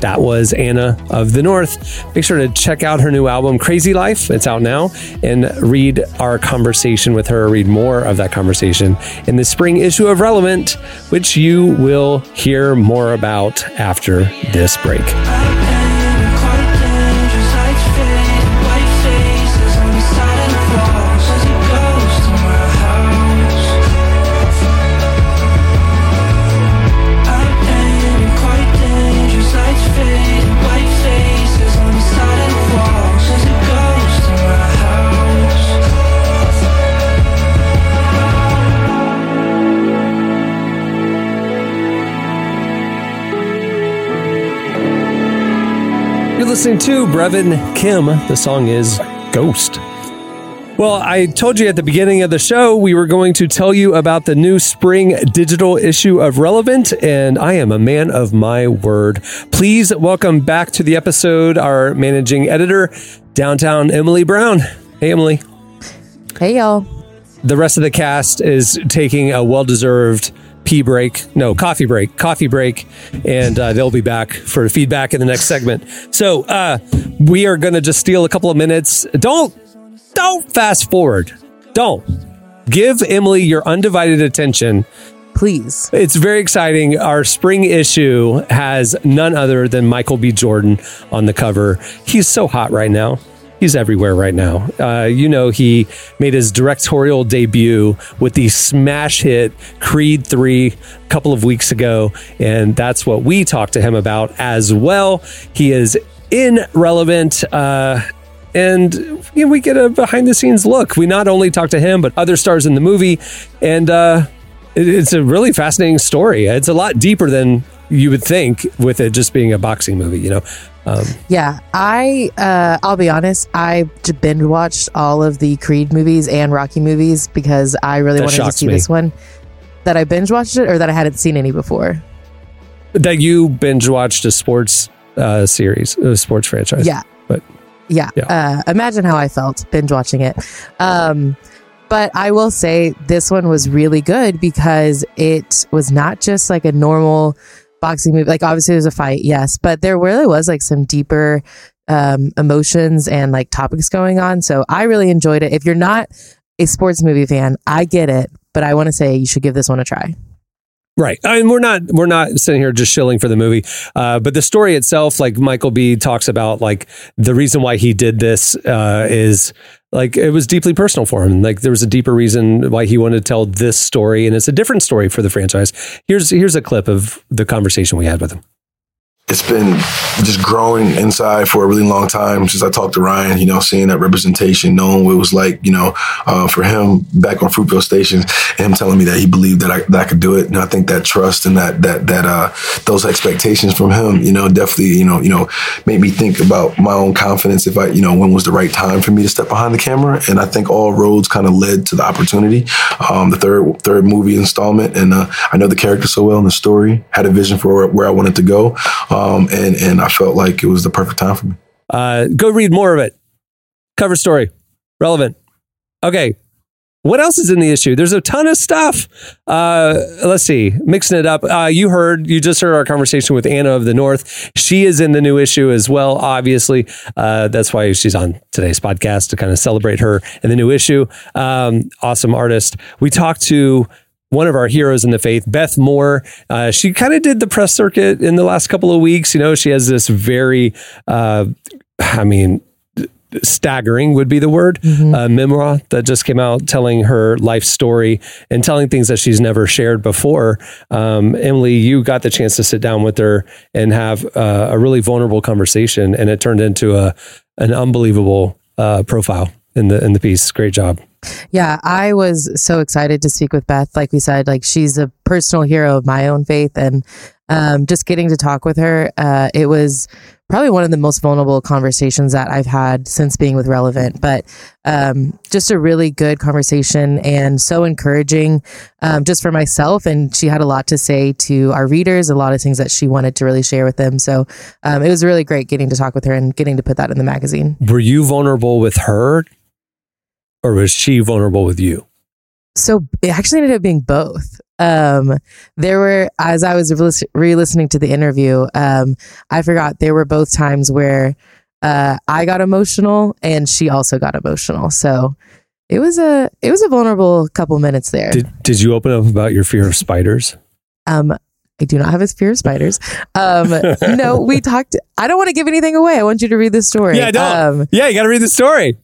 That was Anna of the North. Make sure to check out her new album, Crazy Life. It's out now. And read our conversation with her, read more of that conversation in the spring issue of Relevant, which you will hear more about after this break. Listening to Brevin Kim. The song is Ghost. Well, I told you at the beginning of the show we were going to tell you about the new spring digital issue of Relevant, and I am a man of my word. Please welcome back to the episode our managing editor, Downtown Emily Brown. Hey, Emily. Hey, y'all. The rest of the cast is taking a well deserved pee break. No, coffee break. Coffee break. And uh, they'll be back for feedback in the next segment. So uh, we are going to just steal a couple of minutes. Don't, don't fast forward. Don't. Give Emily your undivided attention. Please. It's very exciting. Our spring issue has none other than Michael B. Jordan on the cover. He's so hot right now. He's everywhere right now. Uh, you know, he made his directorial debut with the smash hit Creed 3 a couple of weeks ago. And that's what we talked to him about as well. He is irrelevant. Uh, and you know, we get a behind the scenes look. We not only talk to him, but other stars in the movie. And uh, it's a really fascinating story. It's a lot deeper than you would think with it just being a boxing movie, you know? Um, Yeah, I uh, I'll be honest. I binge watched all of the Creed movies and Rocky movies because I really wanted to see me. this one. That I binge watched it, or that I hadn't seen any before. that you binge watched a sports uh, series, a sports franchise. Yeah. But Yeah. Uh, imagine how I felt binge watching it. Um, but I will say this one was really good because it was not just like a normal boxing movie. Like obviously there's a fight, yes, but there really was like some deeper um, emotions and like topics going on. So I really enjoyed it. If you're not a sports movie fan, I get it, but I want to say you should give this one a try. Right. I mean, we're not we're not sitting here just shilling for the movie, uh, but the story itself, like Michael B talks about, like the reason why he did this uh, is like it was deeply personal for him. Like there was a deeper reason why he wanted to tell this story, and it's a different story for the franchise. Here's here's a clip of the conversation we had with him. It's been just growing inside for a really long time since I talked to Ryan, you know, seeing that representation, knowing what it was like, you know, uh, for him back on Fruitvale Station, him telling me that he believed that I, that I could do it. And I think that trust and that, that, that, uh, those expectations from him, you know, definitely, you know, you know, made me think about my own confidence if I, you know, when was the right time for me to step behind the camera. And I think all roads kind of led to the opportunity. Um, the third, third movie installment. And, uh, I know the character so well and the story had a vision for where, I wanted to go. And, and I felt like it was the perfect time for me. Uh, go read more of it. Cover story, relevant. Okay. What else is in the issue? There's a ton of stuff. Uh, let's see, mixing it up. Uh, you heard, you just heard our conversation with Anna of the North. She is in the new issue as well, obviously. Uh, that's why she's on today's podcast to kind of celebrate her in the new issue. Um, awesome artist. We talked to one of our heroes in the faith, Beth Moore. Uh, she kind of did the press circuit in the last couple of weeks. You know, she has this very, uh, I mean, staggering would be the word uh, memoir that just came out telling her life story and telling things that she's never shared before um, emily you got the chance to sit down with her and have uh, a really vulnerable conversation and it turned into a an unbelievable uh, profile in the in the piece great job Yeah, I was so excited to speak with Beth. Like we said, like she's a personal hero of my own faith, and um, just getting to talk with her, uh, it was probably one of the most vulnerable conversations that I've had since being with Relevant. But um, just a really good conversation and so encouraging, um, just for myself. And she had a lot to say to our readers, a lot of things that she wanted to really share with them. So um, it was really great getting to talk with her and getting to put that in the magazine. were you vulnerable with her or was she vulnerable with you so it actually ended up being both. Um, there were, as I was re listening to the interview, um, I forgot there were both times where uh, I got emotional and she also got emotional. So it was a it was a vulnerable couple minutes there. did, did you open up about your fear of spiders Um, I do not have a fear of spiders. Um, no, we talked. I don't want to give anything away. I want you to read the story. yeah don't Um, yeah you got to read the story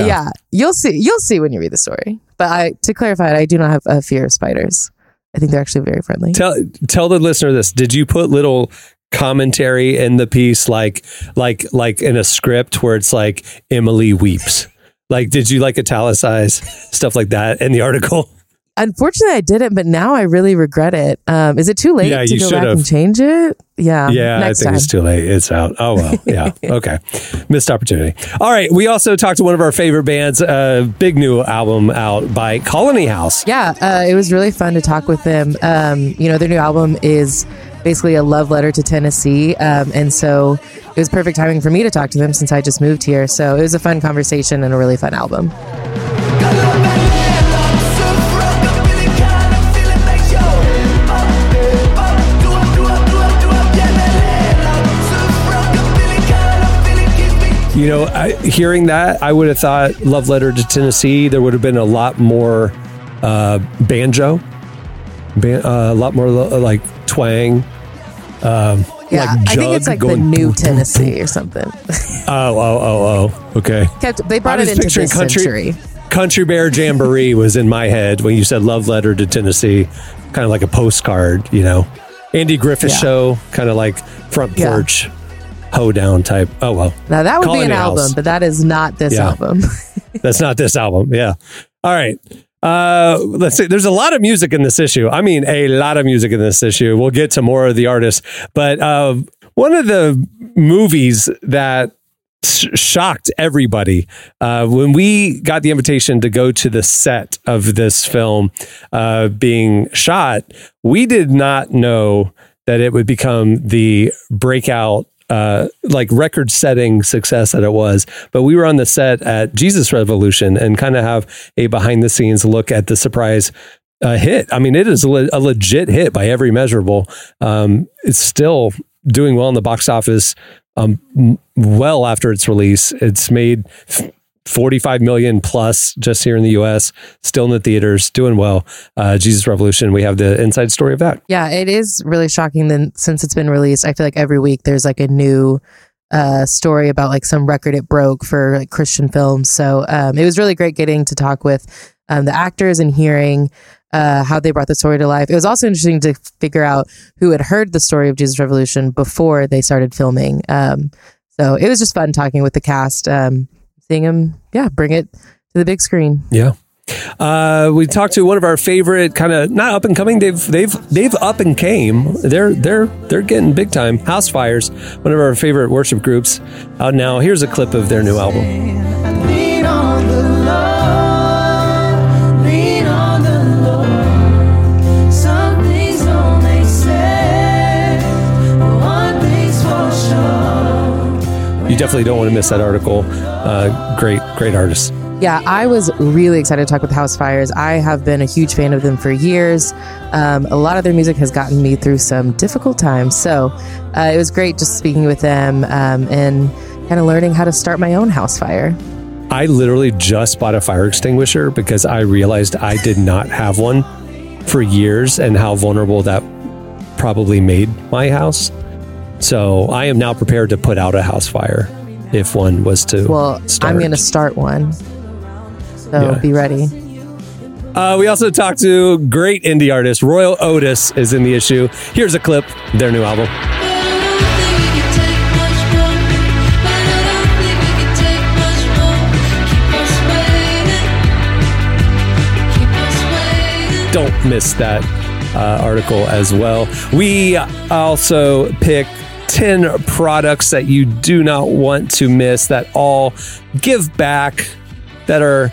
yeah. you'll see. You'll see when you read the story. But I, to clarify, it, I do not have a fear of spiders. I think they're actually very friendly. tell tell the listener this did you put little commentary in the piece like like like in a script where it's like emily weeps like did you like italicize stuff like that in the article Unfortunately, I didn't, but now I really regret it. Um, is it too late Yeah, to you go back have. and change it? Yeah. yeah i think time. it's too late it's out oh well yeah okay missed opportunity all right we also talked to one of our favorite bands uh big new album out by colony house Yeah, uh, it was really fun to talk with them. Um, you know, their new album is basically a love letter to Tennessee. Um, and so it was perfect timing for me to talk to them since I just moved here. So it was a fun conversation and a really fun album. You know, I, hearing that, I would have thought Love Letter to Tennessee, there would have been a lot more uh, banjo, ban- uh, a lot more lo- like twang. Um, Yeah, like I think it's like the new boom, boom, Tennessee or something. Oh, oh, oh, oh. Okay. Kept, they brought it into this country, century. Country Bear Jamboree was in my head when you said love letter to Tennessee, kind of like a postcard, you know. Andy Griffith Yeah. show, kind of like front Yeah. Hoedown type. Oh well, Now that would be an album, but that is not this Yeah. album. That's not this album. Yeah. All right. Uh, let's see. There's a lot of music in this issue. I mean, a lot of music in this issue. We'll get to more of the artists, but uh, one of the movies that sh- shocked everybody uh, when we got the invitation to go to the set of this film uh, being shot. We did not know that it would become the breakout uh, like record setting success that it was. But we were on the set at Jesus Revolution and kind of have a behind the scenes look at the surprise uh, hit. I mean, it is a, le- a legit hit by every measurable. Um, it's still doing well in the box office. Um, well after its release, it's made 45 million plus just here in the US, still in the theaters, doing well. Uh, Jesus Revolution, we have the inside story of that. Yeah, it is really shocking. Then since it's been released, I feel like every week there's like a new uh, story about like some record it broke for like Christian films. So um, it was really great getting to talk with um, the actors and hearing uh, how they brought the story to life. It was also interesting to figure out who had heard the story of Jesus Revolution before they started filming. Um, so it was just fun talking with the cast, um, seeing them, yeah, bring it to the big screen. Yeah. Uh, we talked to one of our favorite kind of not up and coming. They've they've they've up and came. They're they're they're getting big time. Housefires, one of our favorite worship groups, out now. Here's a clip of their new album. Lean on the Lord, lean on the Lord. Some things don't make sense, but one thing's for sure. You definitely don't want to miss that article. Uh, great great artist. Yeah, I was really excited to talk with Housefires. I have been a huge fan of them for years. Um, a lot of their music has gotten me through some difficult times. So uh, it was great just speaking with them um, and kind of learning how to start my own house fire. I literally just bought a fire extinguisher because I realized I did not have one for years and how vulnerable that probably made my house. So I am now prepared to put out a house fire if one was to. Well, start. I'm going to start one. So Yeah. be ready. Uh, we also talked to great indie artist Royel Otis is in the issue. Here's a clip, their new album. Don't miss that uh, article as well. We also pick 10 products that you do not want to miss that all give back, that are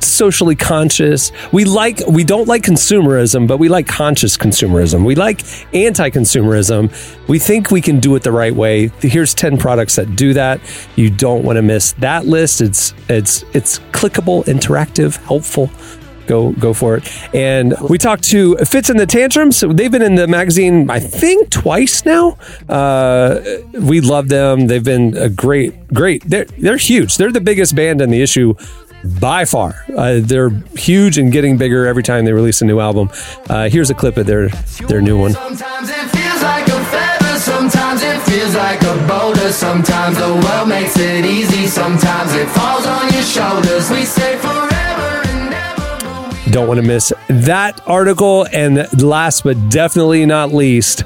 socially conscious. We like we don't like consumerism, but we like conscious consumerism. We like anti-consumerism. We think we can do it the right way. Here's 10 products that do that. You don't want to miss that list. It's it's it's clickable, interactive, helpful. Go go for it. And we talked to Fitz and the Tantrums. They've been in the magazine, I think, twice now. Uh, we love them. They've been a great, great. They're they're huge. They're the biggest band in the issue by far. Uh, they're huge and getting bigger every time they release a new album. Uh, here's a clip of their their new one. Sometimes it feels like a feather, sometimes it feels like a boulder. Sometimes the world makes it easy, sometimes it falls on your shoulders. We say forever. Don't want to miss that article. And last but definitely not least,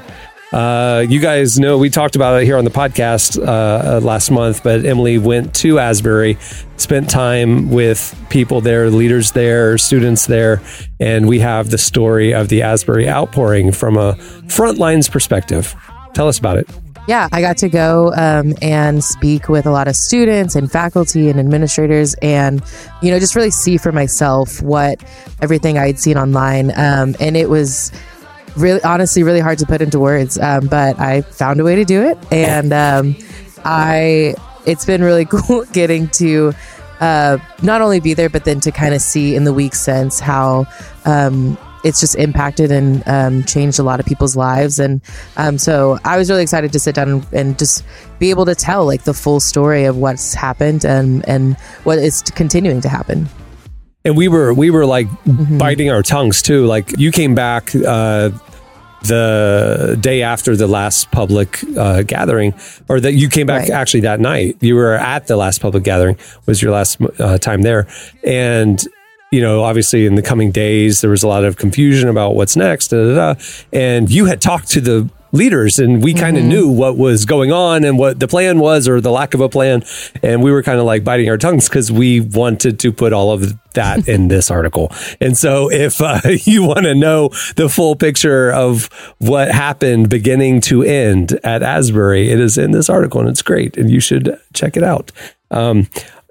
uh, you guys know we talked about it here on the podcast uh, last month, but Emily went to Asbury, spent time with people there, leaders there, students there, and we have the story of the Asbury outpouring from a front lines perspective. Tell us about it. Yeah, I got to go um, and speak with a lot of students and faculty and administrators, and you know, just really see for myself what everything I had seen online. Um, and it was really, honestly, really hard to put into words. Um, but I found a way to do it, and um, I. It's been really cool getting to uh, not only be there, but then to kind of see in the week since how um, it's just impacted and um, changed a lot of people's lives. And um, so I was really excited to sit down and, and just be able to tell like the full story of what's happened and and what is continuing to happen. And we were we were like Mm-hmm. biting our tongues too. Like you came back uh, the day after the last public uh, gathering, or that you came back Right. actually that night. You were at the last public gathering. Was your last uh, time there, and you know, obviously in the coming days there was a lot of confusion about what's next. Da, da, da. And you had talked to the leaders and we kind of Mm-hmm. knew what was going on and what the plan was or the lack of a plan and we were kind of like biting our tongues because we wanted to put all of that in this article and so if uh, you want to know the full picture of what happened beginning to end at asbury it is in this article and it's great and you should check it out um,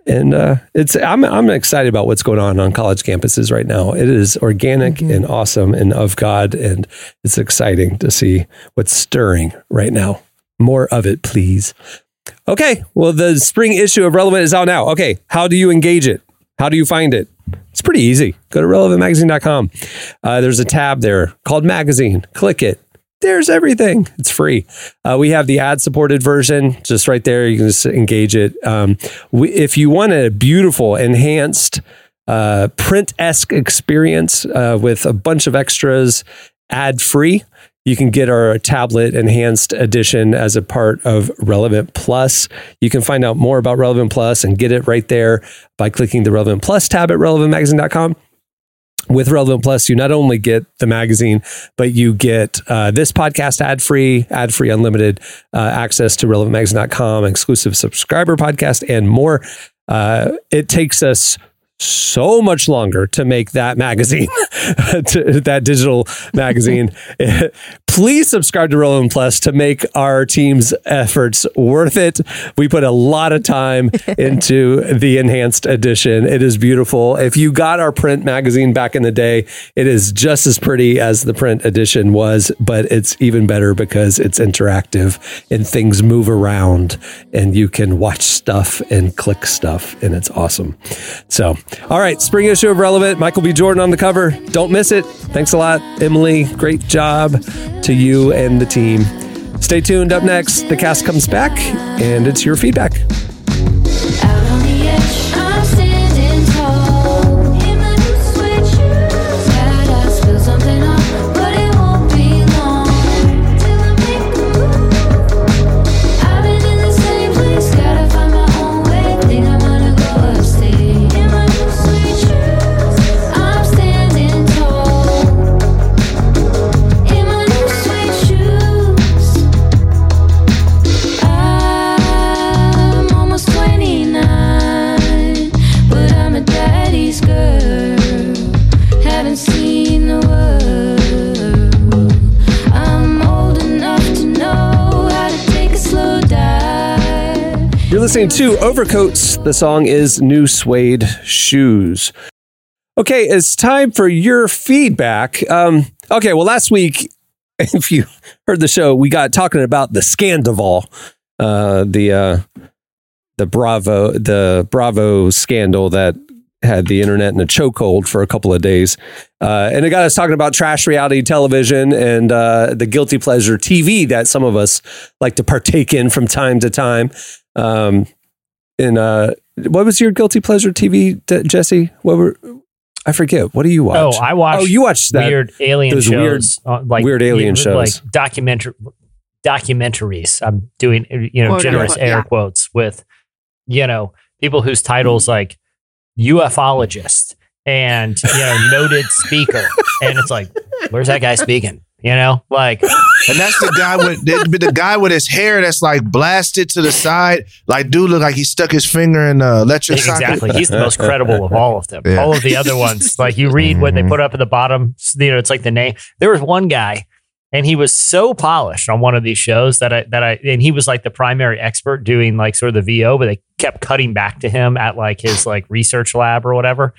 and uh, it's I'm I'm excited about what's going on on college campuses right now. It is organic and awesome and of God, and it's exciting to see what's stirring right now. More of it, please. Okay, well, the spring issue of Relevant is out now. Okay, how do you engage it? How do you find it? It's pretty easy. Go to relevantmagazine.com. Uh, there's a tab there called Magazine. Click it. There's everything. It's free. Uh, we have the ad supported version just right there. You can just engage it. Um, we, if you want a beautiful, enhanced, uh, print esque experience uh, with a bunch of extras ad free, you can get our tablet enhanced edition as a part of Relevant Plus. You can find out more about Relevant Plus and get it right there by clicking the Relevant Plus tab at relevantmagazine.com with Relevant Plus, you not only get the magazine, but you get uh, this podcast ad free, ad free, unlimited uh, access to relevantmagazine.com, exclusive subscriber podcast, and more. Uh, it takes us so much longer to make that magazine, to, that digital magazine. Please subscribe to Relevant Plus to make our team's efforts worth it. We put a lot of time into the enhanced edition. It is beautiful. If you got our print magazine back in the day, it is just as pretty as the print edition was, but it's even better because it's interactive and things move around and you can watch stuff and click stuff and it's awesome. So, all right, spring issue of Relevant. Michael B. Jordan on the cover. Don't miss it. Thanks a lot, Emily. Great job to you and the team. Stay tuned. Up next, the cast comes back and it's your feedback. Listening to Overcoats. The song is New Suede Shoes. Okay, it's time for your feedback. Um, okay, well, last week, if you heard the show, we got talking about the Scandoval, uh, the uh, the Bravo, the Bravo scandal that had the internet in a chokehold for a couple of days, uh, and it got us talking about trash reality television and uh, the guilty pleasure TV that some of us like to partake in from time to time. Um, and uh, what was your guilty pleasure TV, Jesse? What were I forget? What do you watch? Oh, I watch. Oh, you watched that weird alien those shows, weird, uh, like weird alien shows. like documentary documentaries. I'm doing you know Quote, generous unquote, air yeah. quotes with you know people whose titles like ufologist and you know noted speaker, and it's like, where's that guy speaking? You know, like, And that's the guy with the, the guy with his hair that's like blasted to the side. Like, dude, look like he stuck his finger in the electric socket. Exactly. He's the most credible of all of them. Yeah. All of the other ones, like you read what they mm-hmm. put up at the bottom, you know, it's like the name. There was one guy and he was so polished on one of these shows that I that I and he was like the primary expert doing like sort of the VO, but they kept cutting back to him at like his like research lab or whatever.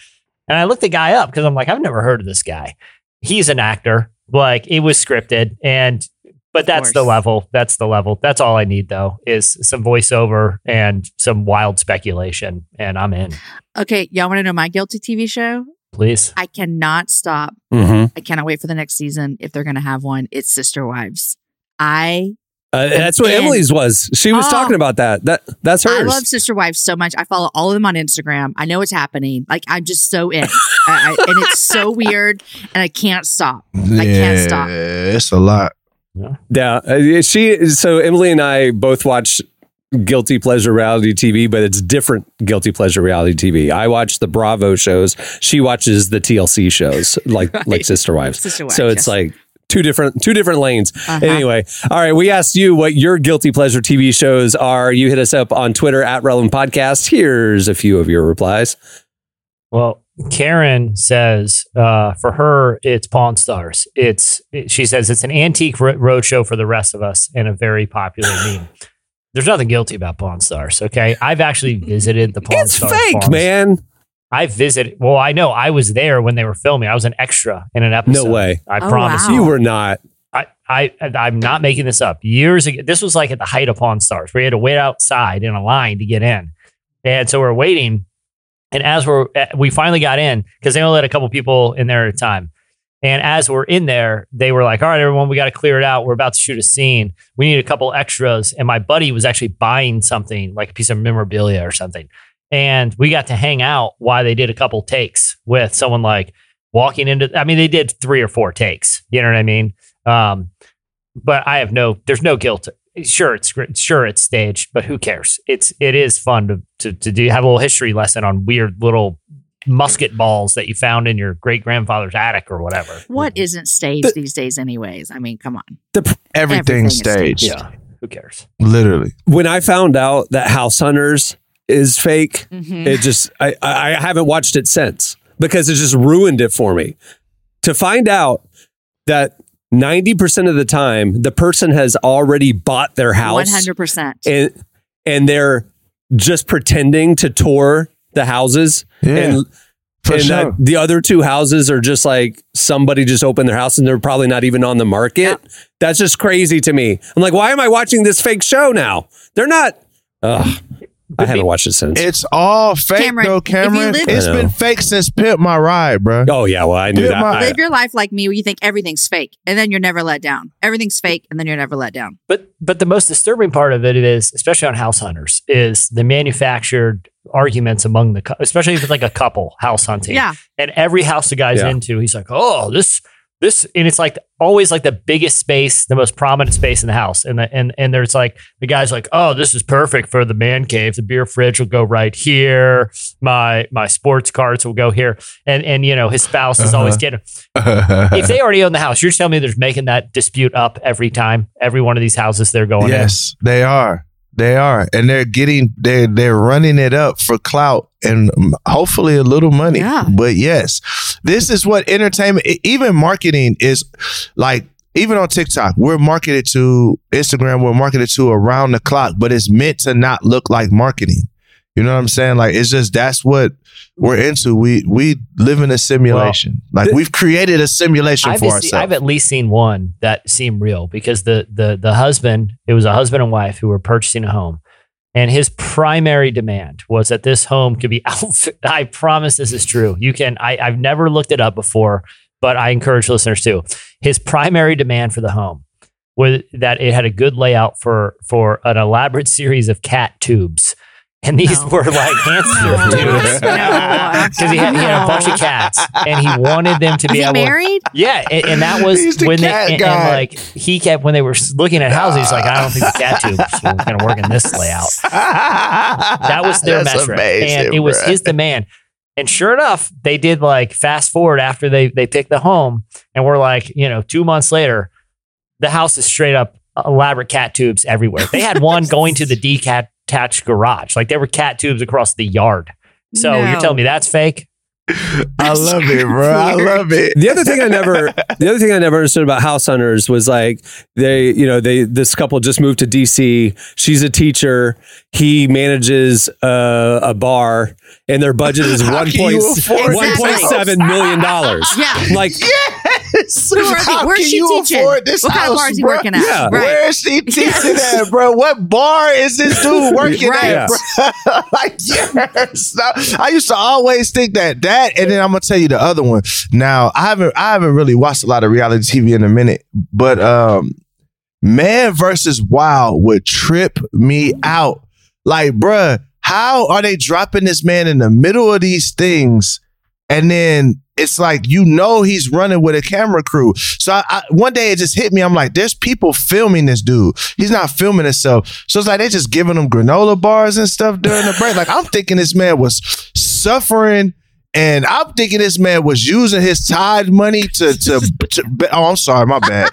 And I looked the guy up because I'm like, I've never heard of this guy. He's an actor. Like it was scripted and but that's the level. That's the level. That's all I need though is some voiceover and some wild speculation and I'm in. Okay, y'all want to know my guilty TV show? Please. I cannot stop. Mhm. I cannot wait for the next season if they're going to have one. It's Sister Wives. I Uh, that's what And- Emily's was. She was Oh. talking about that. That that's hers. I love Sister Wives so much. I follow all of them on Instagram. I know what's happening. Like I'm just so in, I, I, and it's so weird, and I can't stop. I can't stop. It's a lot. Yeah, uh, she. So Emily and I both watch guilty pleasure reality TV, but it's different guilty pleasure reality TV. I watch the Bravo shows. She watches the TLC shows, like like Sister Wives. Sister Wives, so it's yes. like two different two different lanes. Uh-huh. Anyway, all right. We asked you what your guilty pleasure TV shows are. You hit us up on Twitter at Relevant Podcast. Here's a few of your replies. Well, Karen says uh, for her, it's Pawn Stars. It's it- she says it's an antique ro- roadshow for the rest of us and a very popular meme. There's nothing guilty about Pawn Stars. Okay, I've actually visited the Pawn It's Stars. It's fake, farms. man. I visited. Well, I know I was there when they were filming. I was an extra in an episode. No way. I Oh, promise wow. You were not. I, I, I'm not making this up. Years ago, this was like at the height of Pawn Stars, where you had to wait outside in a line to get in. And so we're waiting. And as we're, eh, we finally got in because they only let a couple people in there at a time. And as we're in there, they were like, all right, everyone, we got to clear it out. We're about to shoot a scene. We need a couple extras. And my buddy was actually buying something like a piece of memorabilia or something. And we got to hang out while they did a couple takes with someone like walking into, I mean, they did three or four takes. You know what I mean? Um, but I have no, there's no guilt. Sure, it's. Sure, it's staged, but who cares? It's it is fun to to to do have a little history lesson on weird little musket balls that you found in your great grandfather's attic or whatever. What isn't staged these days, anyways? I mean, come on. The, Everything Everything's is staged. staged. Yeah, who cares? Literally. when I found out that House Hunters is fake, Mhm. it just I, I I haven't watched it since because it just ruined it for me. To find out that ninety percent of the time the person has already bought their house hundred percent. and and they're just pretending to tour the houses Yeah, and for and sure. that the other two houses are just like somebody just opened their house and they're probably not even on the market. That's just crazy to me. I'm like, why am I watching this fake show now? They're not. Ugh, I haven't watched it since. It's all fake Cameron, though, if you Cameron. live- It's I been fake since Pimp My Ride, bro. oh yeah, well I knew Dude, that. my- I- Live your life like me, where you think everything's fake, and then you're never let down. Everything's fake, and then you're never let down. But but the most disturbing part of it is, especially on House Hunters, is the manufactured arguments among the, cou- especially if it's like a couple house hunting. Yeah. And every house the guy's Yeah. into, he's like, oh, this, this, and it's like always like the biggest space, the most prominent space in the house. And the, and, and there's like, the guy's like, oh, this is perfect for the man cave. The beer fridge will go right here. My, my sports cards will go here. And, and, you know, his spouse is always Uh-huh. getting, if they already own the house, you're telling me they're making that dispute up every time, every one of these houses they're going in. yes, they are. They are, and they're getting they they're running it up for clout and hopefully a little money. Yeah. But yes, this is what entertainment, even marketing is like. Even on TikTok, we're marketed to Instagram. We're marketed to around the clock, but it's meant to not look like marketing. You know what I'm saying? Like it's just that's what we're into. We we live in a simulation. like we've created a simulation I've, for ourselves. I've at least seen one that seemed real because the the the husband, it was a husband and wife who were purchasing a home, and his primary demand was that this home could be outfit. I promise this is true. You can. I, I've never looked it up before, but I encourage listeners to. His primary demand for the home was that it had a good layout for for an elaborate series of cat tubes. And these No. were like hamster No. tubes. No. Because he, had- he had a bunch of cats and he wanted them to Is be he able married? yeah, and, and that was He's the when they and, and, like he kept when they were looking at houses. He's like, I don't think the cat tubes are going to work in this layout. That was their That's metric, amazing, and it was bruh. his demand. And sure enough, they did like fast forward after they they picked the home, and we're like, you know, two months later, the house is straight up uh, elaborate cat tubes everywhere. They had one going to the detached garage, like there were cat tubes across the yard. So No. you're telling me that's fake? I love it, bro. I love it. the other thing I never, the other thing I never understood about House Hunters was like they, you know, they this couple just moved to DC. She's a teacher. He manages uh, a bar, and their budget is How one can point you afford one point seven million dollars. Yeah. Like this? Who are they? How Where's can she you teaching? afford this What kind of house, bar is he bro? working at? Yeah. Right. Where is she teaching at, bro? What bar is this dude working Right. at, bro? like, yes. I used to always think that that, and then I'm gonna tell you the other one. Now, I haven't, I haven't really watched a lot of reality TV in a minute, but um, Man versus Wild would trip me out. Like, bruh, how are they dropping this man in the middle of these things? And then it's like, you know, he's running with a camera crew. So I, I, one day it just hit me. I'm like, there's people filming this dude. He's not filming himself. So it's like they're just giving him granola bars and stuff during the break. Like, I'm thinking this man was suffering. And I'm thinking this man was using his tithe money to to, to oh I'm sorry my bad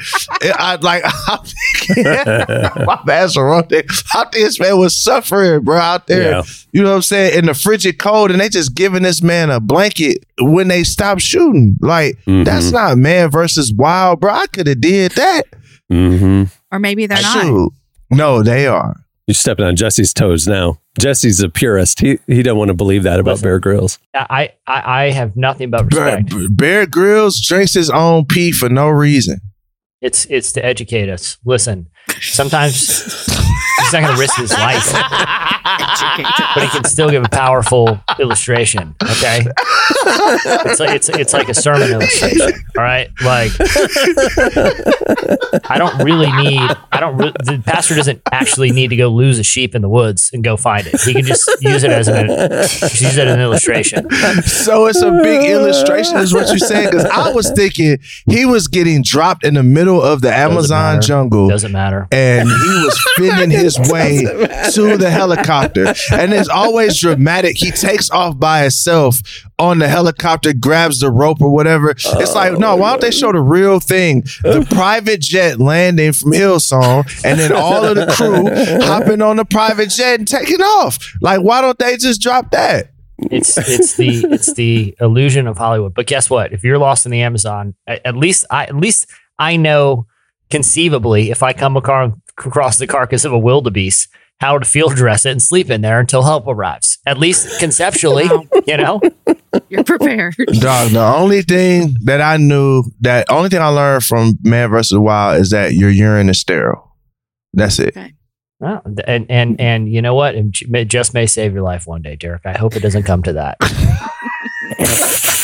I like I'm thinking, my bad's the wrong thing I think this man was suffering bro out there Yeah. you know what I'm saying in the frigid cold and they just giving this man a blanket when they stop shooting like Mm-hmm. that's not man versus wild bro I could have did that Mm-hmm. Or maybe they're not. Shoot. no they are You're stepping on Jesse's toes now. Jesse's a purist. He he don't want to believe that about Bear Grylls. I, I I have nothing but Bear, respect. Bear Grylls drinks his own pee for no reason It's it's to educate us. Listen, sometimes he's not going to risk his life, but he can still give a powerful illustration. Okay, it's like it's it's like a sermon illustration. All right, like I don't really need. I don't. Re- the pastor doesn't actually need to go lose a sheep in the woods and go find it. He can just use it as an use it as an illustration. So it's a big illustration, is what you're saying? Because I was thinking he was getting dropped in the middle of the Amazon matter. jungle. Doesn't matter. And he was fending his way to the helicopter. And it's always dramatic. He takes off by himself on the helicopter, grabs the rope or whatever. It's like, no, why don't they show the real thing? The private jet landing from Hillsong, and then all of the crew hopping on the private jet and taking off. Like, why don't they just drop that? It's it's the it's the illusion of Hollywood. But guess what? If you're lost in the Amazon, at, at least I at least I know conceivably if I come across the carcass of a wildebeest, how to field dress it and sleep in there until help arrives. At least conceptually, you know. You're prepared. Dog, the only thing that I knew, that only thing I learned from Man vs. Wild is that your urine is sterile. That's it. Well, and and and you know what? It j- it just may save your life one day, Derek. I hope it doesn't come to that.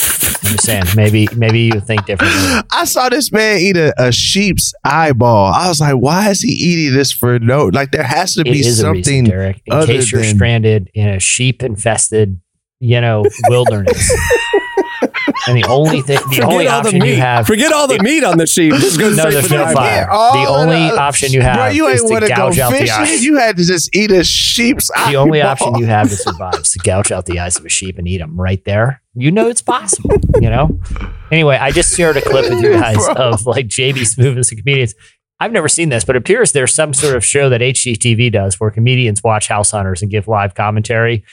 I'm just saying, maybe maybe you think differently. I saw this man eat a, a sheep's eyeball. I was like, why is he eating this for no? Like, there has to It be is a reason, something Derek. In other case you're than- stranded in a sheep infested, you know, wilderness. and the only thing, the Forget only all the option you meat. have, Forget all the meat on the sheep. Just go no, straight there's for the no fire. The only the- option you have Bro, you is ain't to want to go gouge out the fishing. eye. You had to just eat a sheep's The only option you have to survive is to gouge out the eyes of a sheep and eat them right there. You know it's possible, you know? Anyway, I just shared a clip with you guys Bro. of like JB Smoove and comedians. I've never seen this, but it appears there's some sort of show that HGTV does where comedians watch house hunters and give live commentary.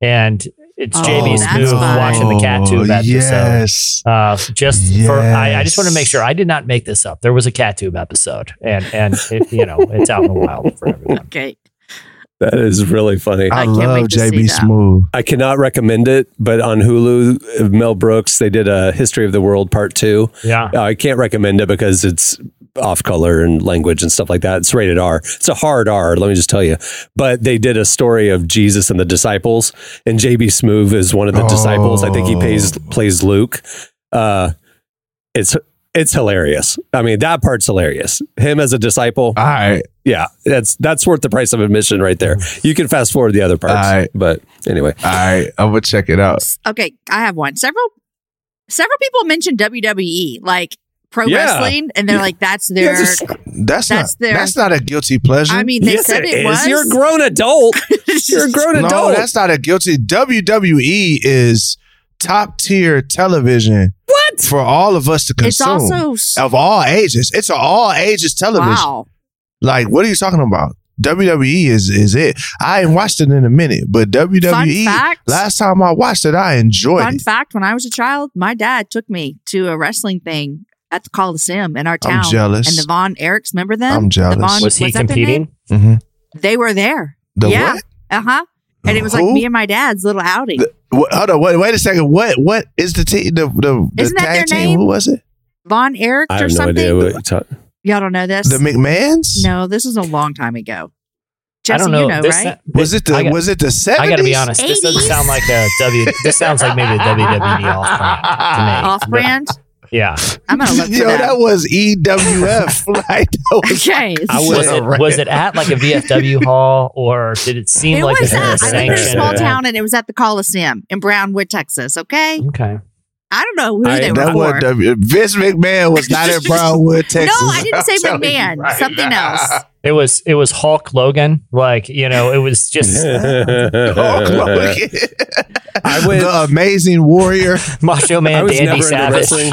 And it's Oh, JB that's Smoove fun. watching the cat tube Oh, episode. Yes. Uh, just for I, I just want to make sure I did not make this up. There was a cat tube episode, and and it, you know it's out in the wild for everyone. Okay. That is really funny. I, I love wait to see JB that. Smoove. I cannot recommend it, but on Hulu, Mel Brooks, they did a History of the World Part Two. Yeah, Uh, I can't recommend it because it's off color and language and stuff like that. It's rated R. It's a hard R, let me just tell you. But they did a story of Jesus and the disciples, and JB Smoove is one of the disciples. I think he plays plays Luke. Uh, it's it's hilarious. I mean, that part's hilarious. Him as a disciple, All right. yeah, that's that's worth the price of admission right there. You can fast forward the other parts, All right. but anyway. All right. I'm going to check it out. Okay, I have one. Several several people mentioned WWE, like pro Yeah. wrestling, and they're like, that's their. just- That's, That's not their- that's not a guilty pleasure. I mean, they yes, said it it, is. was. You're a grown adult. You're a grown no, adult. that's not a guilty. WWE is top tier television. What? For all of us to It's consume. also of all ages. It's an all ages television. wow. Like, what are you talking about? WWE is is it. I ain't watched it in a minute, but WWE. fact. last time I watched it, I enjoyed Fun it. fact: When I was a child, my dad took me to a wrestling thing at the Coliseum in our I'm town. jealous. And the Von Erichs, remember them? I'm jealous. The Von, was he that their competing? Mm-hmm. They were there. The yeah. what? Uh huh. And it was like Who? me and my dad's little outing. What, hold on, wait, wait a second. What what is the team? The the, the Isn't that tag their team? name? Who was it? Von Erich I or have no something. idea what you're talking. Y'all don't know this? The McMahons? no, this was a long time ago. I Jesse, don't know. you know, This right? sa- Was it the I got- was it the 70s? I got to be honest. This doesn't 80s? sound like a W. This sounds like maybe a WWE off brand. Off brand. Yeah. I'm gonna look for Yo, that. that was EWF. like that was okay. I Was it was it at like a VFW hall or did it seem It like was it at, was I a lived in a small town and it was at the Coliseum in Brownwood, Texas. Okay. Okay. I don't know who I- they were that for. was W. Vince McMahon was not in Brownwood, Texas. no, I didn't say I'm McMahon. right Something now. else. It was it was Hulk Logan. Like you know, it was just Hulk Hogan. I went- the Amazing Warrior. Macho I Man was Dandy never into Savage.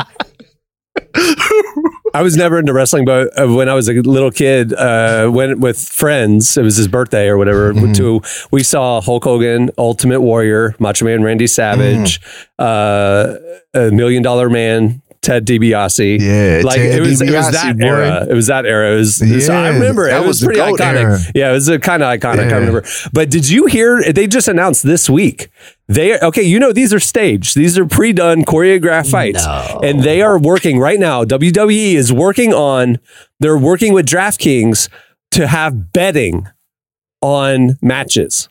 I was never into wrestling, but uh, when I was a little kid, uh, went with friends. It was his birthday or whatever. Mm-hmm. To we saw Hulk Hogan, Ultimate Warrior, Macho Man Randy Savage, Mm. uh, a Million Dollar Man. Ted DiBiase, Yeah, like Ted it was, it was that boy. era. It was that era. It was, it was- I remember it. that It was, was pretty iconic. era. Yeah, it was a kind of iconic. Yeah. I remember. But did you hear? They just announced this week. They okay. You know these are staged. These are pre-done choreographed fights, and they are working right now. WWE is working on. They're working with DraftKings to have betting on matches.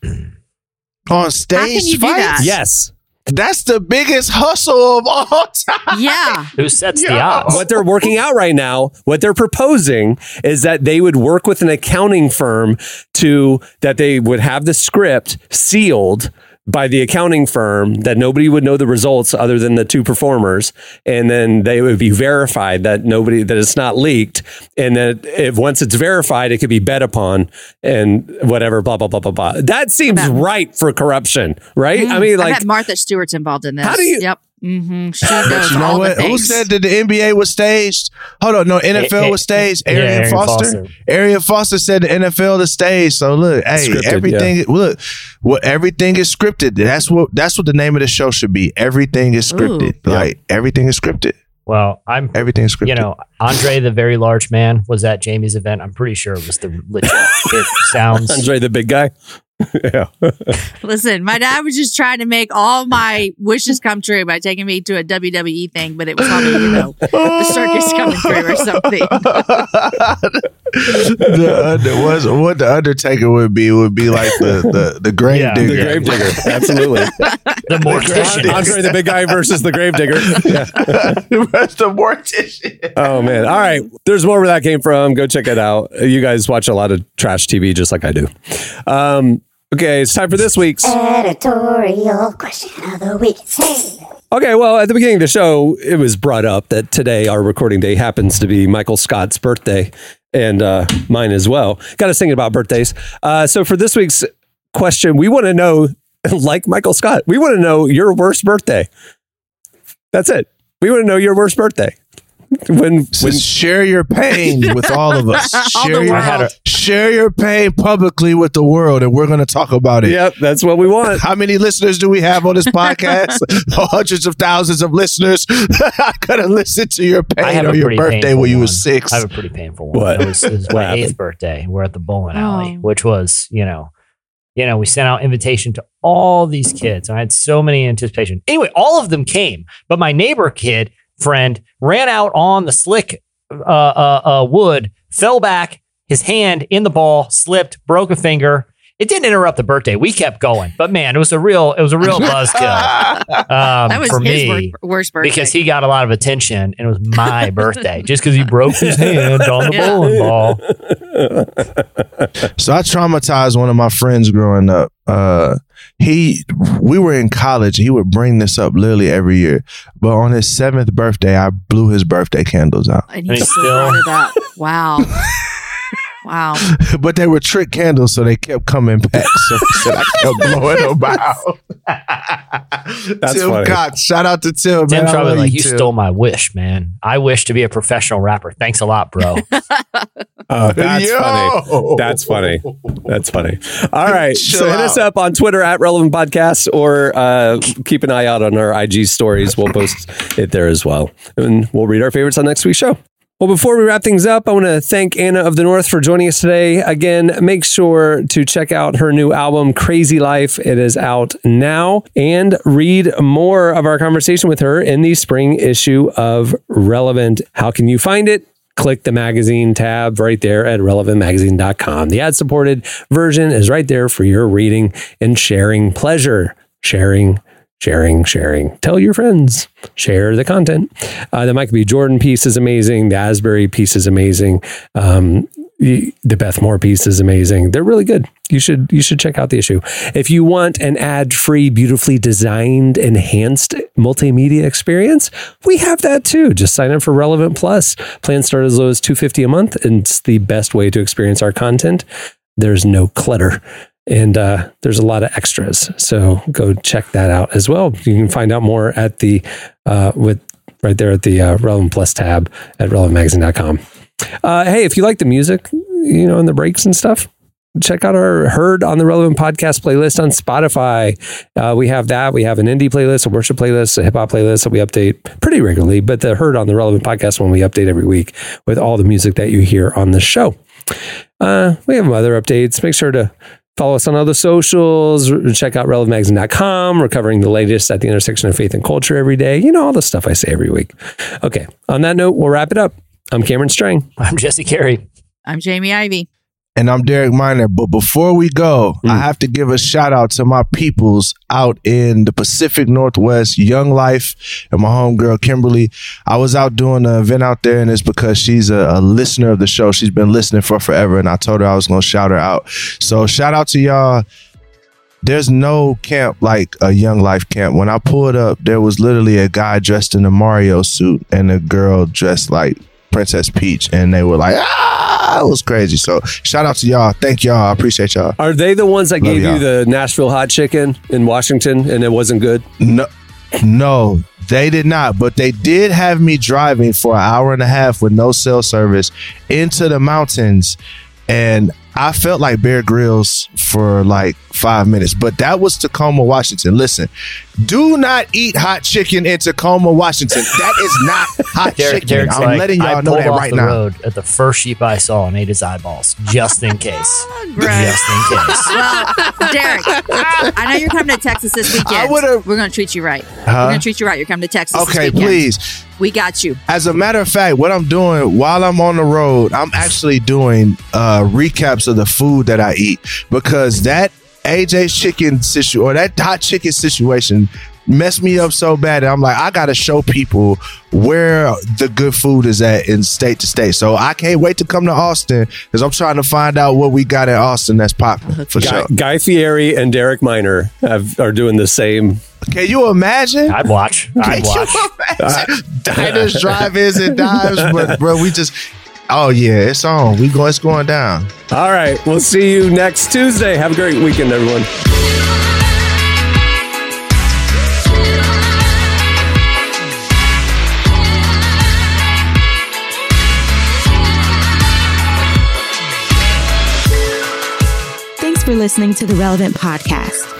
On stage How can you do fights? Yes. That's the biggest hustle of all time. Yeah. Who sets the odds? what they're working out right now, what they're proposing is that they would work with an accounting firm to that they would have the script sealed by the accounting firm that nobody would know the results other than the two performers and then they would be verified that nobody that it's not leaked and that if once it's verified it could be bet upon and whatever blah blah blah blah blah that seems Bet. right for corruption right i Mm. mean I like bet Martha Stewart's involved in this. How do you- Yep. Mm-hmm. She But knows you know what? Who said that the NBA was staged? Hold on, no, NFL was staged. yeah, Arian Arian Foster. Foster. Arian Foster said the NFL is staged. So look, hey, Scripted, everything look, what everything is scripted. That's what that's what the name of the show should be. Everything is scripted. Ooh. Like everything is scripted. Well, I'm Everything is scripted. you know, Andre the very large man was at Jamie's event. I'm pretty sure it was the legit. It sounds andre the big guy yeah Listen, my dad was just trying to make all my wishes come true by taking me to a WWE thing, but it was probably, you know, the circus coming through or something. the under, what's, what the Undertaker would be would be like the the, the grave digger. Yeah, the digger. grave digger absolutely the mortician. Andre the big guy versus the grave digger. Yeah. The mortician. Oh man. All right. There's more where that came from. Go check it out. You guys watch a lot of trash TV just like I do. Um, okay, it's time for this week's. Editorial question of the week. Hey. Okay, well, at the beginning of the show, it was brought up that today, our recording day, happens to be Michael Scott's birthday and uh, mine as well. Got us thinking about birthdays. Uh, so for this week's question, we want to know, like Michael Scott, we want to know your worst birthday. That's it. We want to know your worst birthday. When, So when share your pain with all of us. Share the your, world. share your pain publicly with the world, and we're going to talk about it. Yep, that's what we want. How many listeners do we have on this podcast? Hundreds of thousands of listeners. I could have listened to your pain have on a your pretty birthday painful when you one. was six. I have a pretty painful one. What? It was, it was my happened? eighth birthday. We're at the bowling oh. alley, Oh. which was, you know, you know, we sent out invitation to all these kids. I had so many anticipation. Anyway, all of them came, but my neighbor kid friend ran out on the slick uh, uh, uh, wood, fell back, his hand in the ball, slipped, broke a finger. It didn't interrupt the birthday. We kept going, but man, it was a real, it was a real buzzkill um, that was for his me wor- worst birthday. because he got a lot of attention and it was my birthday just because he broke his hand on the Yeah. bowling ball. So I traumatized one of my friends growing up. Uh, he, we were in college. He would bring this up literally every year. But on his seventh birthday, I blew his birthday candles out. and And he he still still- brought it up. Wow. Wow. but they were trick candles, so they kept coming back. So he said I kept blowing them out. That's Tim funny. Cox, shout out to Tim. Tim man. I probably like, you Tim. stole my wish, man. I wish to be a professional rapper. Thanks a lot, bro. Oh, that's Yo! funny. That's funny. That's funny. All right. Chill so hit us up on Twitter at Relevant Podcast or uh, keep an eye out on our IG stories. We'll post it there as well. And we'll read our favorites on next week's show. Well, before we wrap things up, I want to thank Anna of the North for joining us today. Again, make sure to check out her new album, Crazy Life. It is out now. And read more of our conversation with her in the spring issue of Relevant. How can you find it? Click the magazine tab right there at relevantmagazine.com. The ad supported version is right there for your reading and sharing pleasure. Sharing sharing, sharing. Tell your friends, share the content. Uh, the Michael B. Jordan piece is amazing. The Asbury piece is amazing. Um, the the Beth Moore piece is amazing. They're really good. You should you should check out the issue. If you want an ad-free, beautifully designed, enhanced multimedia experience, we have that too. Just sign up for Relevant Plus. Plans start as low as 250 a month, and it's the best way to experience our content. There's no clutter and uh, there's a lot of extras. So go check that out as well. You can find out more at the uh, with right there at the uh, Relevant Plus tab at relevantmagazine.com. Uh, hey, if you like the music, you know, in the breaks and stuff, check out our Heard on the Relevant podcast playlist on Spotify. Uh, we have that. We have an indie playlist, a worship playlist, a hip hop playlist that we update pretty regularly, but the Heard on the Relevant podcast one we update every week with all the music that you hear on the show. Uh, we have other updates. Make sure to Follow us on other socials. Check out relevantmagazine.com. We're covering the latest at the intersection of faith and culture every day. You know, all the stuff I say every week. Okay. On that note, we'll wrap it up. I'm Cameron Strang. I'm Jesse Carey. I'm Jamie Ivey. And I'm Derek Minor. But before we go, I mm. have to give a shout out to my peoples out in the Pacific Northwest, Young Life, and my homegirl Kimberly. I was out doing an event out there, and it's because she's a, a listener of the show. She's been listening for forever, and I told her I was going to shout her out. So shout out to y'all. There's no camp like a Young Life camp. When I pulled up, there was literally a guy dressed in a Mario suit and a girl dressed like Princess Peach, and they were like, ah, it was crazy. So shout out to y'all. Thank y'all. I appreciate y'all. Are they the ones that Love gave y'all. you the Nashville hot chicken in Washington and it wasn't good? No, no, they did not. But they did have me driving for an hour and a half with no cell service into the mountains, and I felt like Bear Grylls for like five minutes. But that was Tacoma, Washington. Listen, do not eat hot chicken in Tacoma, Washington. That is not hot Derek, chicken. Derek's I'm like, letting y'all know pulled that off right the now. road at the first sheep I saw and ate his eyeballs, just in case. Oh, just in case. Well, Derek, I know you're coming to Texas this weekend. I would've- We're going to treat you right. Huh? We're going to treat you right. You're coming to Texas. this Okay, weekend. please. We got you. As a matter of fact, what I'm doing while I'm on the road, I'm actually doing uh, recaps of the food that I eat because that AJ's chicken situation or that hot chicken situation messed me up so bad. that I'm like, I gotta show people where the good food is at in state to state. So I can't wait to come to Austin because I'm trying to find out what we got in Austin that's popping for Guy, sure. Guy Fieri and Derek Minor have, are doing the same. Can you imagine? I'd watch. I'd watch. imagine? Diners, drive-ins, and dives, but bro, we just. Oh yeah, it's on. We go. It's going down. All right. We'll see you next Tuesday. Have a great weekend, everyone. Thanks for listening to the Relevant Podcast.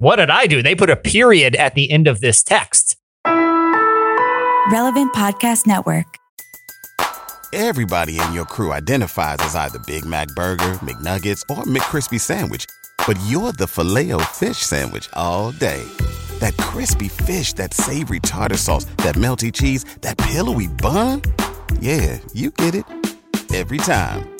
What did I do? They put a period at the end of this text. Relevant Podcast Network. Everybody in your crew identifies as either Big Mac Burger, McNuggets, or McCrispy Sandwich. But you're the filet fish Sandwich all day. That crispy fish, that savory tartar sauce, that melty cheese, that pillowy bun. Yeah, you get it. Every time.